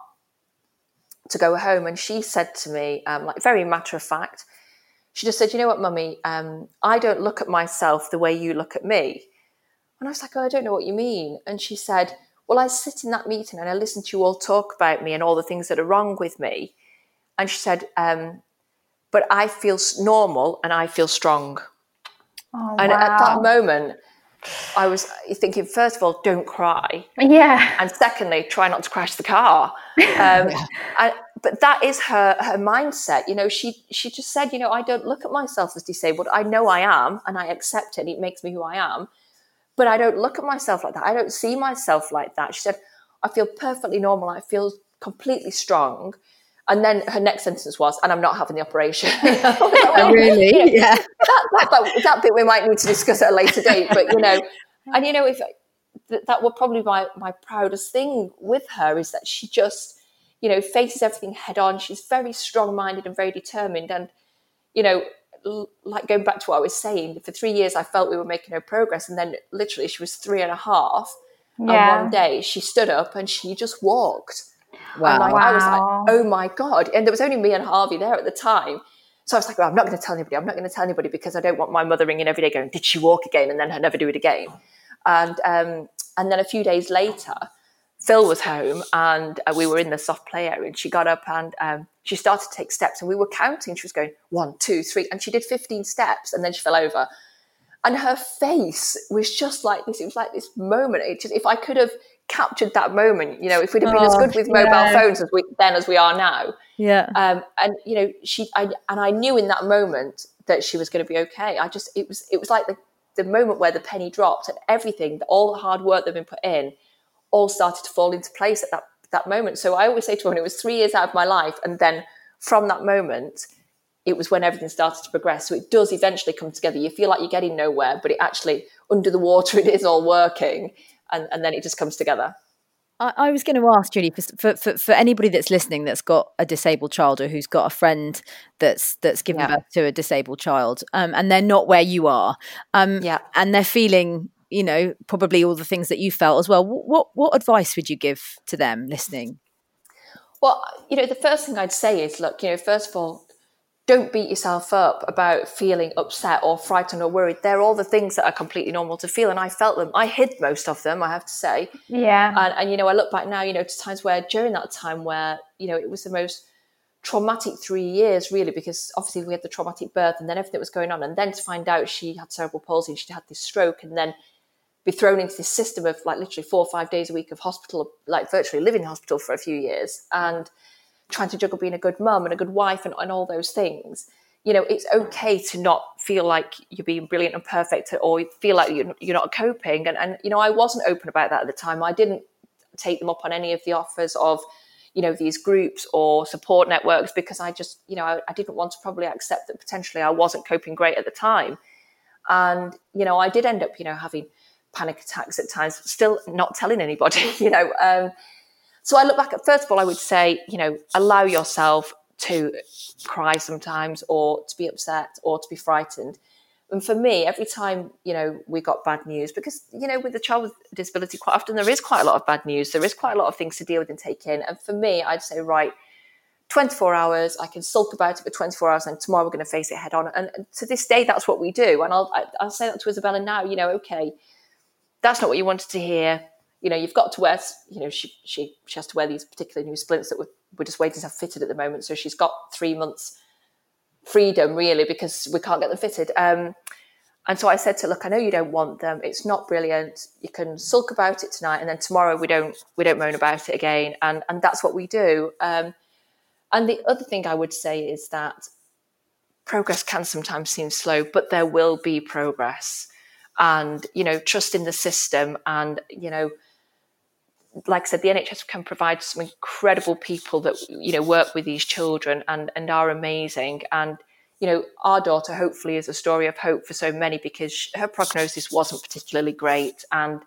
to go home, and she said to me, um, like very matter of fact, she just said, "You know what, mummy? Um, I don't look at myself the way you look at me." And I was like, "Oh, I don't know what you mean." And she said, "Well, I sit in that meeting and I listen to you all talk about me and all the things that are wrong with me." And she said, um, "But I feel normal and I feel strong." oh, And at that moment, I was thinking, first of all, don't cry yeah. and secondly, try not to crash the car. (laughs) Um, I, but that is her her mindset. You know, she she just said, you know, I don't look at myself as disabled. I know I am, and I accept it. And it makes me who I am, but I don't look at myself like that. I don't see myself like that. She said, I feel perfectly normal. I feel completely strong. And then her next sentence was, and I'm not having the operation. (laughs) oh, really? yeah. That, that, that, bit we might need to discuss at a later date. But, you know, and, you know, if that, that will probably my, my proudest thing with her is that she just, you know, faces everything head on. She's very strong minded and very determined. And, you know, like going back to what I was saying, for three years I felt we were making no progress. And then literally she was three and a half. Yeah. And one day she stood up and she just walked. Wow. And like, wow. I was like, oh my God. And there was only me and Harvey there at the time. So I was like, well, I'm not going to tell anybody. I'm not going to tell anybody because I don't want my mother ringing every day going, did she walk again? And then her never do it again. And, um, and then a few days later, Phil was home and uh, we were in the soft play area and she got up and um, she started to take steps and we were counting. She was going one, two, three, and she did 15 steps and then she fell over. And her face was just like this. It was like this moment. It just, if I could have captured that moment, you know, if we'd have been oh, as good with yeah. mobile phones as we then as we are now. Yeah. Um, and you know, she, I, and I knew in that moment that she was going to be okay. I just, it was, it was like the, the moment where the penny dropped and everything, all the hard work that had been put in, all started to fall into place at that that moment. So I always say to her, it was three years out of my life, and then from that moment, it was when everything started to progress. So it does eventually come together. You feel like you're getting nowhere, but it actually under the water (laughs) it is all working, and, and then it just comes together. I, I was going to ask Julie for, for, for anybody that's listening that's got a disabled child or who's got a friend that's that's given yeah. birth to a disabled child, um, and they're not where you are, um, yeah, and they're feeling you know, probably all the things that you felt as well. What what advice would you give to them listening? Well, you know, the first thing I'd say is, look, you know, first of all, don't beat yourself up about feeling upset or frightened or worried. They're all the things that are completely normal to feel, and I felt them. I hid most of them, I have to say. Yeah. And, and you know, I look back now, you know, to times where during that time where you know it was the most traumatic three years really because obviously we had the traumatic birth and then everything was going on and then to find out she had cerebral palsy and she had this stroke and then be thrown into this system of like literally four or five days a week of hospital, like virtually living in hospital for a few years and trying to juggle being a good mum and a good wife and, and all those things. You know, it's okay to not feel like you're being brilliant and perfect or feel like you're, you're not coping. And, and, you know, I wasn't open about that at the time. I didn't take them up on any of the offers of, you know, these groups or support networks because I just, you know, I, I didn't want to probably accept that potentially I wasn't coping great at the time. And, you know, I did end up, you know, having – panic attacks at times, still not telling anybody, (laughs) you know. Um, so I look back at, first of all, I would say, you know, allow yourself to cry sometimes or to be upset or to be frightened. And for me, every time, you know, we got bad news, because, you know, with a child with disability, quite often there is quite a lot of bad news. There is quite a lot of things to deal with and take in. And for me, I'd say, right, 24 hours, I can sulk about it for 24 hours, and tomorrow we're going to face it head on. And, to this day, that's what we do. And I'll, I'll say that to Isabella now, you know, okay, that's not what you wanted to hear. You know, you've got to wear, you know, she, she, she has to wear these particular new splints that we're, we're just waiting to have fitted at the moment. So she's got three months freedom really because we can't get them fitted. Um, and so I said to her, look, I know you don't want them. It's not brilliant. You can sulk about it tonight, and then tomorrow we don't we don't moan about it again. And and that's what we do. Um, and the other thing I would say is that progress can sometimes seem slow, but there will be progress and you know trust in the system and you know like I said, the NHS can provide some incredible people that you know work with these children and and are amazing. And you know, our daughter hopefully is a story of hope for so many because her prognosis wasn't particularly great, and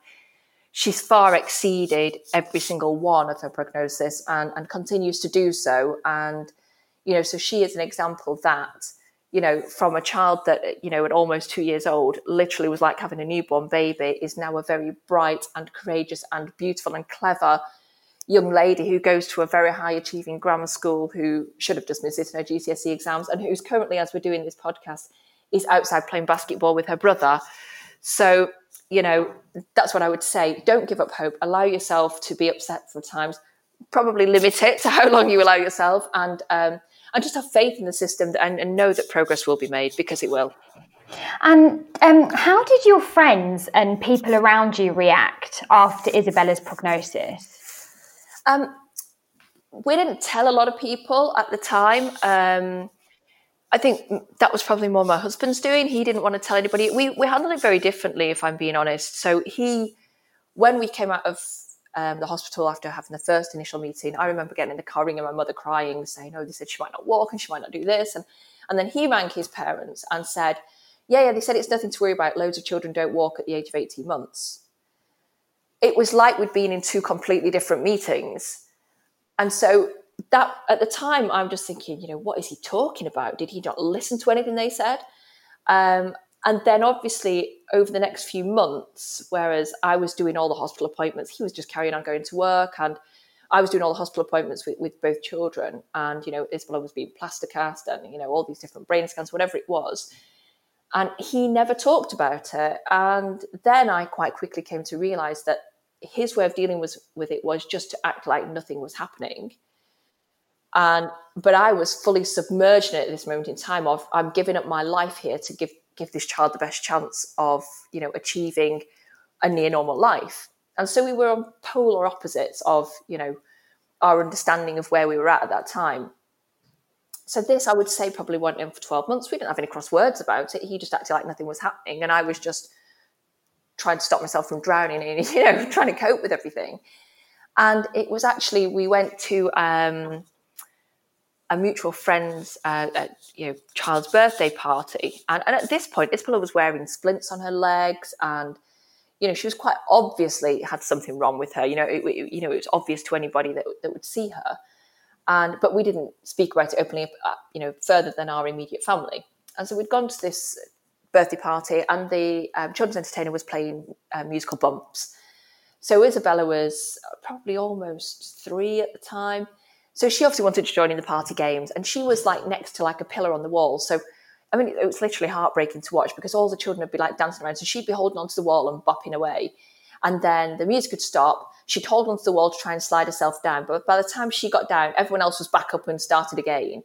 she's far exceeded every single one of her prognosis and and continues to do so. And you know, so she is an example that you know, from a child that, you know, at almost two years old, literally was like having a newborn baby, is now a very bright and courageous and beautiful and clever young lady who goes to a very high achieving grammar school who should have just missed her GCSE exams and who's currently, as we're doing this podcast, is outside playing basketball with her brother. So, you know, that's what I would say. Don't give up hope. Allow yourself to be upset sometimes. Probably limit it to how long you allow yourself and um, and just have faith in the system and, and know that progress will be made because it will. And um, how did your friends and people around you react after Isabella's prognosis? Um, we didn't tell a lot of people at the time. Um, I think that was probably more my husband's doing. He didn't want to tell anybody. We we handled it very differently, if I'm being honest. So he, when we came out of um, the hospital after having the first initial meeting, I remember getting in the car, ringing my mother, crying, saying, "Oh, they said she might not walk and she might not do this," and and then he rang his parents and said, "Yeah, yeah, they said it's nothing to worry about. Loads of children don't walk at the age of eighteen months." It was like we'd been in two completely different meetings, and so that at the time I'm just thinking, you know, what is he talking about? Did he not listen to anything they said? Um, and then obviously over the next few months, whereas I was doing all the hospital appointments, he was just carrying on going to work and I was doing all the hospital appointments with, with both children. And, you know, Isabella was being plaster cast and, you know, all these different brain scans, whatever it was. And he never talked about it. And then I quite quickly came to realize that his way of dealing was, with it was just to act like nothing was happening. And but I was fully submerged in it at this moment in time of I'm giving up my life here to give give this child the best chance of you know achieving a near normal life. And so we were on polar opposites of you know our understanding of where we were at at that time. So this i would say probably went in for 12 months. We didn't have any cross words about it. He just acted like nothing was happening and i was just trying to stop myself from drowning and (laughs) you know trying to cope with everything. And it was actually we went to um, a mutual friend's uh, uh, you know child's birthday party, and, and at this point, Isabella was wearing splints on her legs, and you know she was quite obviously had something wrong with her. You know, it, it, you know it was obvious to anybody that that would see her, and but we didn't speak about it openly, uh, you know, further than our immediate family. And so we'd gone to this birthday party, and the um, children's entertainer was playing uh, musical bumps. So Isabella was probably almost three at the time so she obviously wanted to join in the party games, and she was like next to like a pillar on the wall. So I mean, it was literally heartbreaking to watch because all the children would be like dancing around. So she'd be holding onto the wall and bopping away. And then the music would stop. She'd hold onto the wall to try and slide herself down. But by the time she got down, everyone else was back up and started again.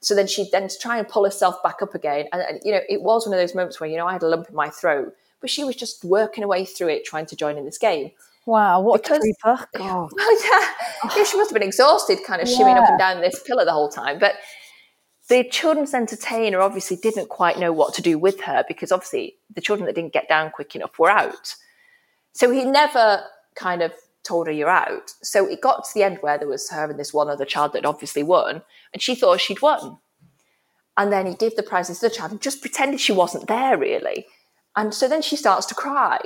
So then she'd then try and pull herself back up again. And, and, you know, it was one of those moments where, you know, I had a lump in my throat, but she was just working her way through it, trying to join in this game. Wow, what because, a trooper. (laughs) God. Well, yeah, (sighs) yeah, she must have been exhausted, kind of yeah. shimmying up and down this pillar the whole time. But the children's entertainer obviously didn't quite know what to do with her because obviously the children that didn't get down quick enough were out. So he never kind of told her you're out. So it got to the end where there was her and this one other child that obviously won, and she thought she'd won. And then he gave the prizes to the child and just pretended she wasn't there really. And so then she starts to cry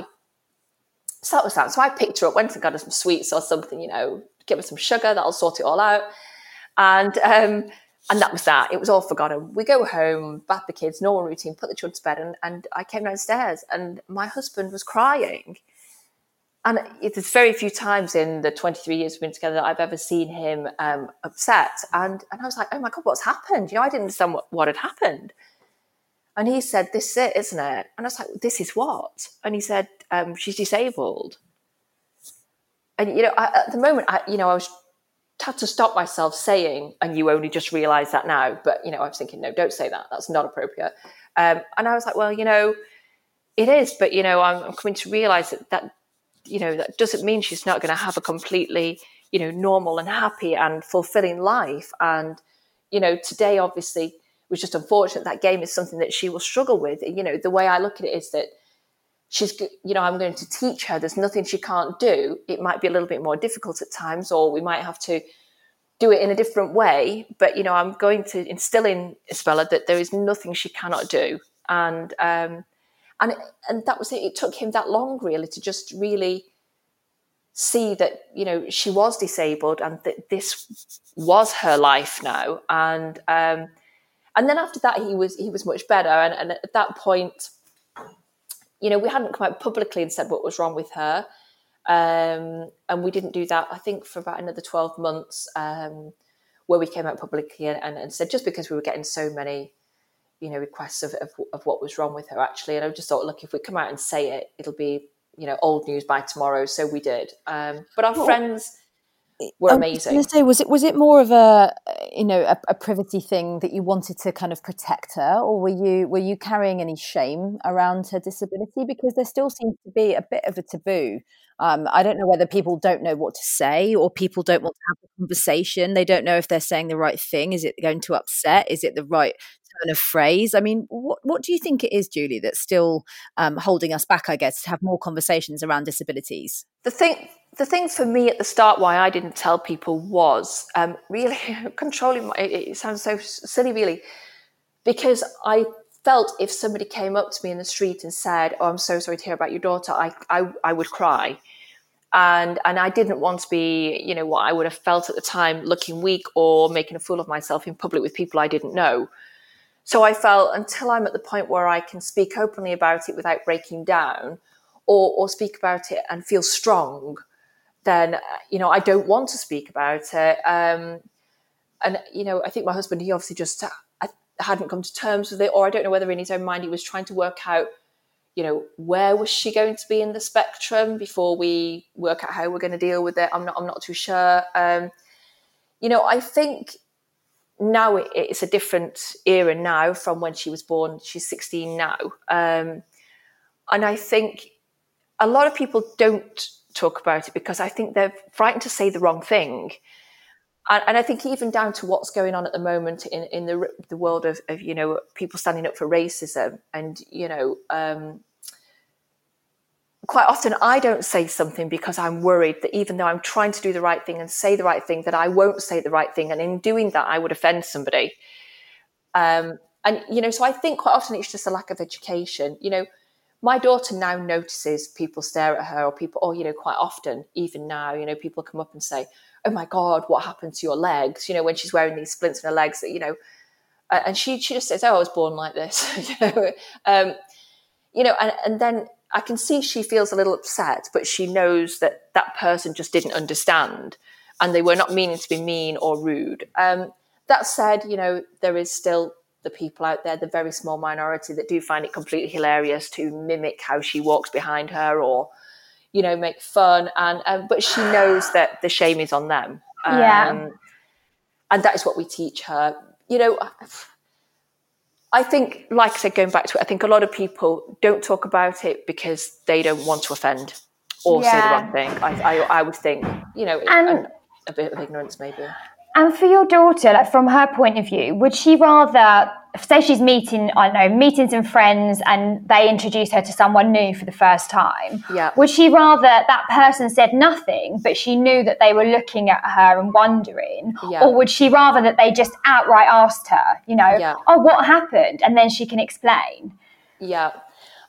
so that was that. So I picked her up, went and got her some sweets or something, you know, give her some sugar, that'll sort it all out. And um, and that was that. It was all forgotten. We go home, bath the kids, normal routine, put the children to bed, and, and I came downstairs and my husband was crying. And there's very few times in the 23 years we've been together that I've ever seen him um, upset. And, and I was like, oh my God, what's happened? You know, I didn't understand what, what had happened. And he said, This is it, isn't it? And I was like, This is what? And he said, um, She's disabled. And, you know, I, at the moment, I, you know, I was had to stop myself saying, and you only just realize that now. But, you know, I was thinking, no, don't say that. That's not appropriate. Um, and I was like, well, you know, it is. But, you know, I'm, I'm coming to realize that, that, you know, that doesn't mean she's not going to have a completely, you know, normal and happy and fulfilling life. And, you know, today, obviously, was just unfortunate. That game is something that she will struggle with. You know, the way I look at it is that she's, you know, I'm going to teach her. There's nothing she can't do. It might be a little bit more difficult at times, or we might have to do it in a different way. But you know, I'm going to instill in Isabella that there is nothing she cannot do, and um, and and that was it. It took him that long, really, to just really see that you know she was disabled and that this was her life now and um, and then after that, he was he was much better. And, and at that point, you know, we hadn't come out publicly and said what was wrong with her. Um, and we didn't do that, I think, for about another 12 months, um, where we came out publicly and, and, and, said just because we were getting so many, you know, requests of, of, of, what was wrong with her, actually. And I just thought, look, if we come out and say it, it'll be, you know, old news by tomorrow. So we did. Um, but our friends were amazing. I was say, was it was it more of a you know a, a, privacy thing that you wanted to kind of protect her, or were you were you carrying any shame around her disability? Because there still seems to be a bit of a taboo. Um, I don't know whether people don't know what to say, or people don't want to have the conversation. They don't know if they're saying the right thing. Is it going to upset? Is it the right turn of phrase? I mean, what what do you think it is, Julie, that's still um, holding us back? I guess to have more conversations around disabilities. The thing the thing for me at the start why I didn't tell people was um, really (laughs) controlling my, it sounds so silly really because I felt if somebody came up to me in the street and said oh I'm so sorry to hear about your daughter I, I, I would cry and and I didn't want to be you know what I would have felt at the time looking weak or making a fool of myself in public with people I didn't know so I felt until I'm at the point where I can speak openly about it without breaking down or, or speak about it and feel strong then you know I don't want to speak about it. Um, and you know, I think my husband, he obviously just I hadn't come to terms with it, or I don't know whether in his own mind he was trying to work out, you know, where was she going to be in the spectrum before we work out how we're going to deal with it. I'm not, I'm not too sure. Um, you know, I think now it, it's a different era now from when she was born. She's 16 now, um, and I think a lot of people don't talk about it because I think they're frightened to say the wrong thing. And, and I think even down to what's going on at the moment in, in the, the world of, of, you know, people standing up for racism and, you know, um, quite often I don't say something because I'm worried that even though I'm trying to do the right thing and say the right thing, that I won't say the right thing. And in doing that, I would offend somebody. Um, and, you know, so I think quite often it's just a lack of education. You know, my daughter now notices people stare at her or people or you know quite often even now you know people come up and say oh my god what happened to your legs you know when she's wearing these splints in her legs that you know and she she just says oh i was born like this (laughs) you know um, you know and, and then i can see she feels a little upset but she knows that that person just didn't understand and they were not meaning to be mean or rude um, that said you know there is still the people out there, the very small minority that do find it completely hilarious to mimic how she walks behind her or, you know, make fun. And um, but she knows that the shame is on them. Um, yeah. And that is what we teach her. You know, I think, like I said, going back to it, I think a lot of people don't talk about it because they don't want to offend or yeah. say the wrong thing. I, I, I would think, you know, and, a bit of ignorance maybe. And for your daughter, like from her point of view, would she rather say she's meeting, I don't know, meeting some friends and they introduce her to someone new for the first time? Yeah. Would she rather that person said nothing, but she knew that they were looking at her and wondering? Yeah. Or would she rather that they just outright asked her, you know, yeah. oh, what happened? And then she can explain. Yeah.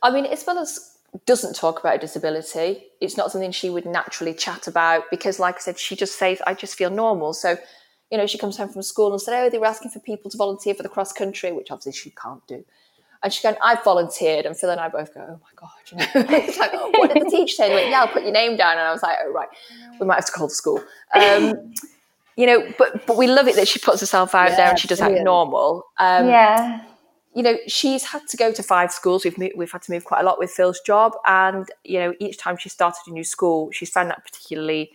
I mean, as well as doesn't talk about disability, it's not something she would naturally chat about because, like I said, she just says, I just feel normal. So you know, she comes home from school and said, oh, they were asking for people to volunteer for the cross country, which obviously she can't do. And she's going, I've volunteered. And Phil and I both go, oh my God, you know, (laughs) it's like, what did the teacher say? Went, yeah, I'll put your name down. And I was like, oh, right, we might have to call the school. Um, (laughs) you know, but but we love it that she puts herself out yeah, there and she does brilliant. act normal. Um, yeah. You know, she's had to go to five schools. We've we've had to move quite a lot with Phil's job, and you know, each time she started a new school, she's found that particularly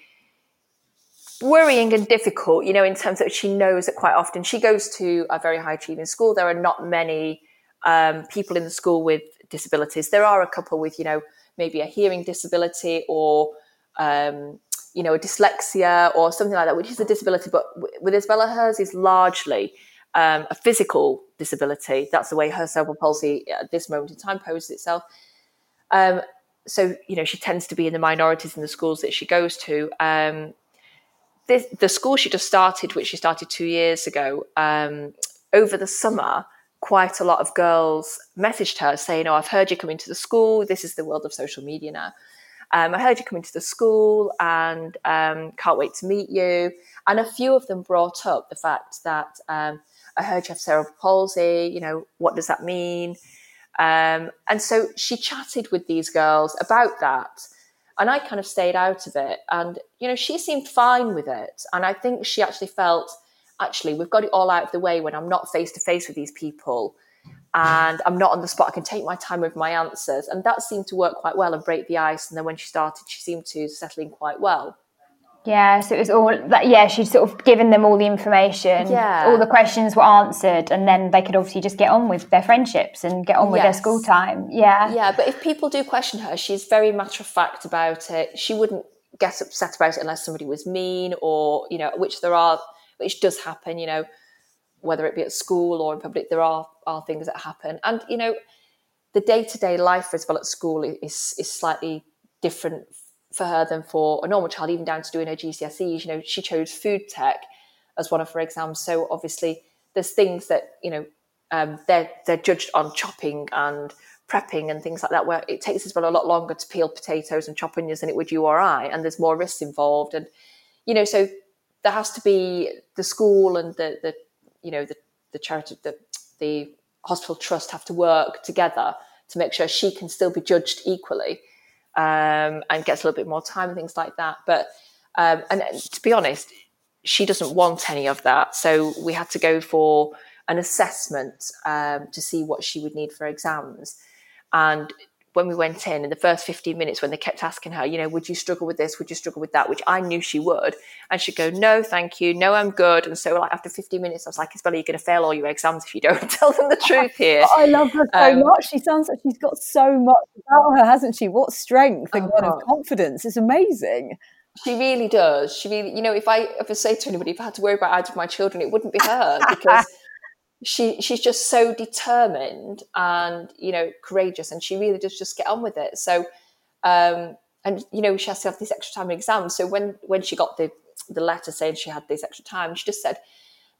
worrying and difficult, you know, in terms that she knows that quite often she goes to a very high achieving school. There are not many um, people in the school with disabilities. There are a couple with, you know, maybe a hearing disability or, um, you know, a dyslexia or something like that, which is a disability. But with Isabella, hers is largely um, a physical disability. That's the way her cerebral palsy at this moment in time poses itself. Um, so, you know, she tends to be in the minorities in the schools that she goes to. Um, this, the school she just started, which she started two years ago, um, over the summer, quite a lot of girls messaged her saying, "Oh, I've heard you coming to the school. This is the world of social media now. Um, I heard you coming to the school, and um, can't wait to meet you." And a few of them brought up the fact that um, I heard you have cerebral palsy. You know, what does that mean? Um, and so she chatted with these girls about that and I kind of stayed out of it. And, you know, she seemed fine with it. And I think she actually felt, actually, we've got it all out of the way when I'm not face to face with these people and I'm not on the spot. I can take my time with my answers. And that seemed to work quite well and break the ice. And then when she started, she seemed to settle in quite well. Yeah, so it was all that. Yeah, she'd sort of given them all the information. Yeah. all the questions were answered, and then they could obviously just get on with their friendships and get on with their school time. Yeah, Yeah, but if people do question her, she's very matter of fact about it. She wouldn't get upset about it unless somebody was mean or, you know, which there are, which does happen, you know, whether it be at school or in public, there are, are things that happen. And, you know, the day to day life as well at school is, is slightly different for her than for a normal child, even down to doing her GCSEs. You know, she chose food tech as one of her exams. So obviously there's things that, you know, um, they're, they're judged on chopping and prepping and things like that, where it takes us well a lot longer to peel potatoes and chop onions than it would you or I, and there's more risks involved. And you know, so there has to be the school and the the you know the the charity the the hospital trust have to work together to make sure she can still be judged equally um, and gets a little bit more time and things like that. But um, and to be honest, she doesn't want any of that. So we had to go for an assessment um, to see what she would need for exams. And when we went in, in the first 15 minutes, when they kept asking her, you know, would you struggle with this? Would you struggle with that? Which I knew she would. And she'd go, no, thank you. No, I'm good. And so, like, after 15 minutes, I was like, Isabella, you're going to fail all your exams if you don't (laughs) tell them the truth (laughs) here. I love her so Um, much. She sounds like she's got so much about her, hasn't she? What strength and kind of Oh. confidence. It's amazing. She really does. She really, you know, if I ever say to anybody, if I had to worry about either of my children, it wouldn't be her because she she's just so determined and you know courageous, and she really does just get on with it. So, um, and you know, she has to have this extra time in exams. So when when she got the the letter saying she had this extra time, she just said,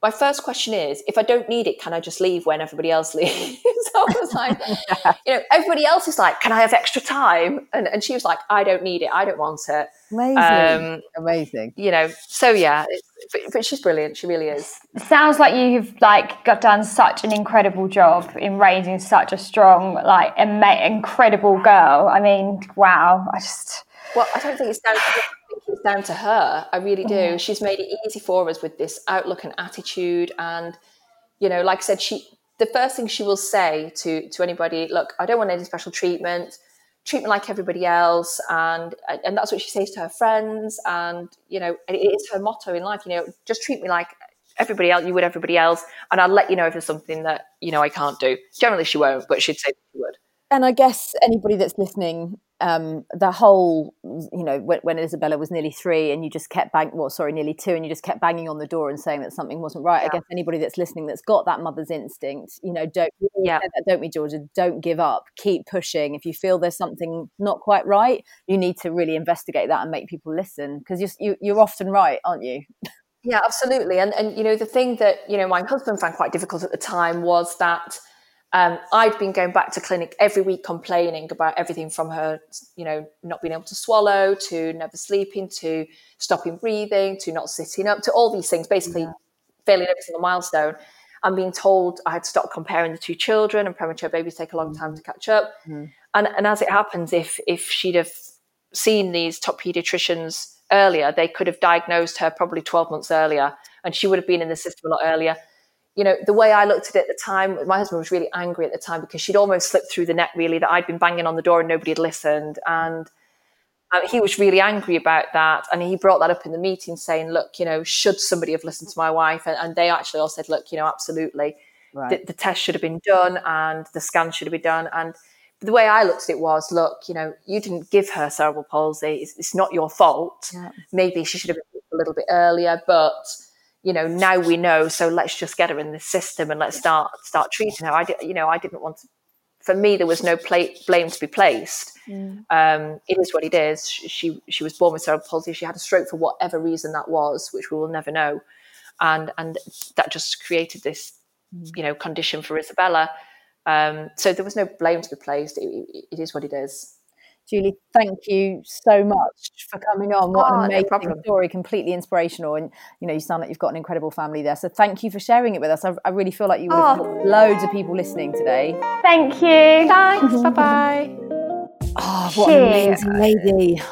"My first question is, if I don't need it, can I just leave when everybody else (laughs) leaves?" so I was like, (laughs) you know, everybody else is like, "Can I have extra time?" And and she was like, "I don't need it. I don't want it." Amazing. Um, amazing. you know so yeah but, but she's brilliant she really is sounds like you've like got done such an incredible job in raising such a strong, like ama- incredible girl. I mean, wow! I just well i don't think it's down to I think it's down to her. I really do. She's made it easy for us with this outlook and attitude. And you know like i said she the first thing she will say to to anybody look i don't want any special treatment. Treat me like everybody else. And and that's what she says to her friends. And you know and it is her motto in life you know just treat me like everybody else you would everybody else and i'll let you know if there's something that you know i can't do. Generally she won't but she'd say she would And I guess anybody that's listening, um, the whole, you know, when, when Isabella was nearly three and you just kept bang, well, sorry, nearly two, and you just kept banging on the door and saying that something wasn't right. I guess anybody that's listening that's got that mother's instinct, you know, don't, Yeah. don't we, Georgia? Don't give up. Keep pushing. If you feel there's something not quite right, you need to really investigate that and make people listen because you're, you, you're often right, aren't you? Yeah, absolutely. And and you know, the thing that you know my husband found quite difficult at the time was that um, I'd been going back to clinic every week complaining about everything from her, you know, not being able to swallow to never sleeping to stopping breathing to not sitting up to all these things, basically failing every single milestone. I'm being told I had to stop comparing the two children, and premature babies take a long time to catch up. And and as it happens, if if she'd have seen these top pediatricians earlier, they could have diagnosed her probably 12 months earlier, and she would have been in the system a lot earlier. You know, the way I looked at it at the time, my husband was really angry at the time because she'd almost slipped through the net, really, that I'd been banging on the door and nobody had listened. And um, he was really angry about that. And he brought that up in the meeting saying, look, you know, should somebody have listened to my wife? And, and they actually all said, look, you know, absolutely. The, the test should have been done and the scan should have been done. And the way I looked at it was, look, you know, you didn't give her cerebral palsy. It's, it's not your fault. Maybe she should have been a little bit earlier, but you know, now we know. So let's just get her in the system and let's start start treating her. I, di- you know, I didn't want to. For me, there was no pla blame to be placed. Um, it is what it is. She, she she was born with cerebral palsy. She had a stroke for whatever reason that was, which we will never know, and and that just created this, you know, condition for Isabella. Um, so there was no blame to be placed. It, it, it is what it is. Julie, thank you so much for coming on. What Oh, an amazing problem. story, completely inspirational. And you know, you sound like you've got an incredible family there. So thank you for sharing it with us. I, I really feel like you would oh. have helped loads of people listening today. thank you. Thanks. bye bye. Oh, what an amazing lady.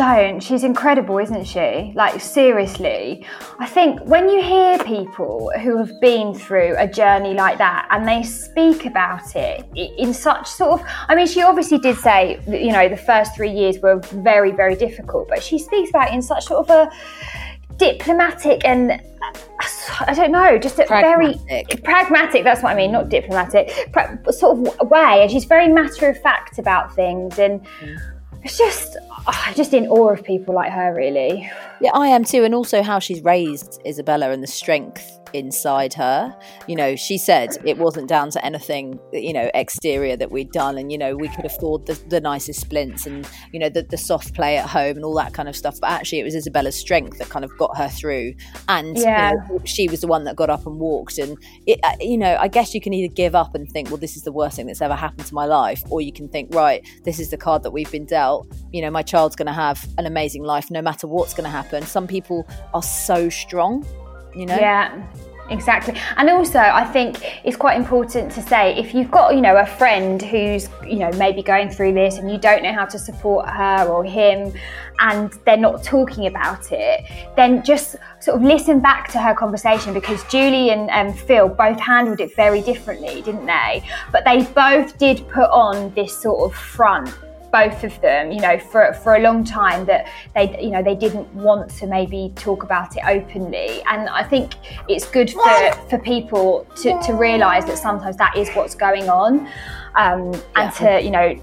Don't. She's incredible, isn't she? Like, seriously. I think when you hear people who have been through a journey like that and they speak about it in such sort of, I mean, she obviously did say, you know, the first three years were very, very difficult, but she speaks about it in such sort of a, diplomatic and I don't know, just a pragmatic. very pragmatic. That's what I mean, not diplomatic, pra- sort of way. And she's very matter of fact about things, and mm. It's just, oh, just in awe of people like her, really. Yeah, I am too, and also how she's raised Isabella and the strength inside her. You know, she said it wasn't down to anything, you know, exterior that we'd done. And, you know, we could afford the, the nicest splints and, you know, the, the soft play at home and all that kind of stuff. But actually, it was Isabella's strength that kind of got her through. And yeah. you know, she was the one that got up and walked. And, it, uh, you know, I guess you can either give up and think, well, this is the worst thing that's ever happened to my life. Or you can think, right, this is the card that we've been dealt. You know, my child's going to have an amazing life no matter what's going to happen. Some people are so strong you know? Yeah exactly. And also i think it's quite important to say if you've got you know a friend who's you know maybe going through this and you don't know how to support her or him and they're not talking about it then just sort of listen back to her conversation because julie and um, phil both handled it very differently didn't they? But they both did put on this sort of front both of them, you know, for for a long time that they, you know, they didn't want to maybe talk about it openly. And I think it's good for for people to to realise that sometimes that is what's going on, um, and yeah. to you know,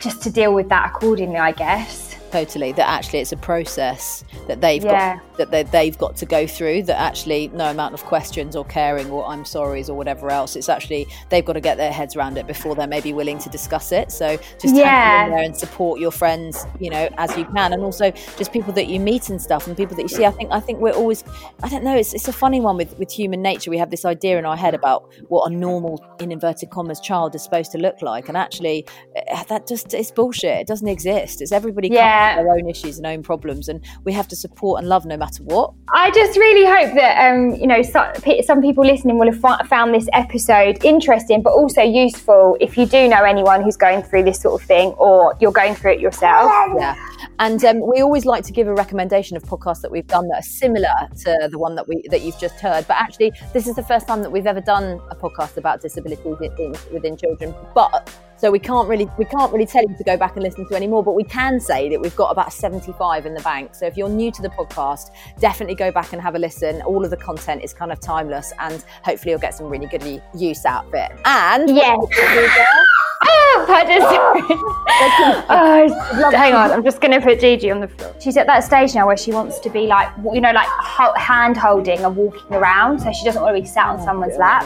just to deal with that accordingly, I guess totally that actually it's a process that they've yeah. got that they, they've got to go through that actually no amount of questions or caring or i'm sorry's or whatever else it's actually they've got to get their heads around it before they're maybe willing to discuss it. So just yeah. in there and support your friends you know as you can. And also just people that you meet and stuff and people that you see. I think i think we're always i don't know it's, it's a funny one with with human nature. We have this idea in our head about what a normal in inverted commas child is supposed to look like. And actually eh, that just it's bullshit. It doesn't exist. It's everybody yeah their own issues and own problems, and we have to support and love no matter what. I just really hope that um, you know some people listening will have found this episode interesting, but also useful. If you do know anyone who's going through this sort of thing, or you're going through it yourself, yeah. And um, we always like to give a recommendation of podcasts that we've done that are similar to the one that we that you've just heard. But actually, this is the first time that we've ever done a podcast about disabilities in, within children. But so we can't really we can't really tell you to go back and listen to any more, but we can say that we've got about 75 in the bank. So if you're new to the podcast, definitely go back and have a listen. All of the content is kind of timeless and hopefully you'll get some really good use out of it. And yeah. (laughs) (laughs) oh, oh, (laughs) hang on, I'm just to put Gigi on the floor. She's at that stage now where she wants to be like, you know, like hand holding and walking around. So she doesn't want to be sat on someone's lap.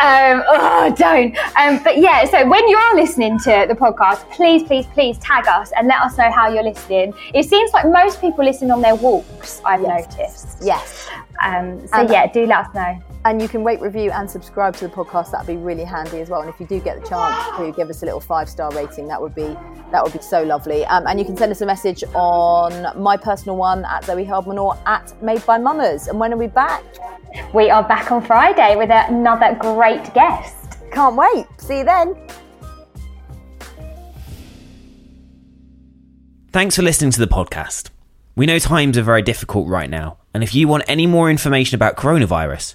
Um, oh, don't. Um, but yeah, so when you are listening to the podcast, please, please, please tag us and let us know how you're listening. It seems like most people listen on their walks, I've yes. noticed. Yes. Um, so yeah, do let us know. And you can rate, review, and subscribe to the podcast. That'd be really handy as well. And if you do get the chance to give us a little five star rating, that would be that would be so lovely. Um, and you can send us a message on my personal one at Zoe Hardman or at Made by Mammas. And when are we back? We are back on Friday with another great guest. Can't wait. See you then. Thanks for listening to the podcast. We know times are very difficult right now, and if you want any more information about coronavirus,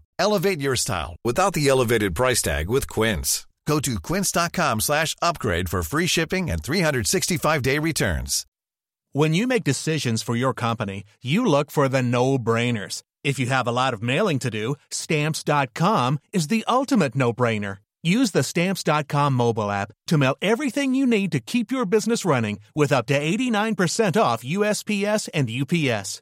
Elevate your style without the elevated price tag with Quince. Go to quince.com slash upgrade for free shipping and 365-day returns. When you make decisions for your company, you look for the no-brainers. If you have a lot of mailing to do, stamps.com is the ultimate no-brainer. Use the Stamps.com mobile app to mail everything you need to keep your business running with up to 89% off USPS and UPS.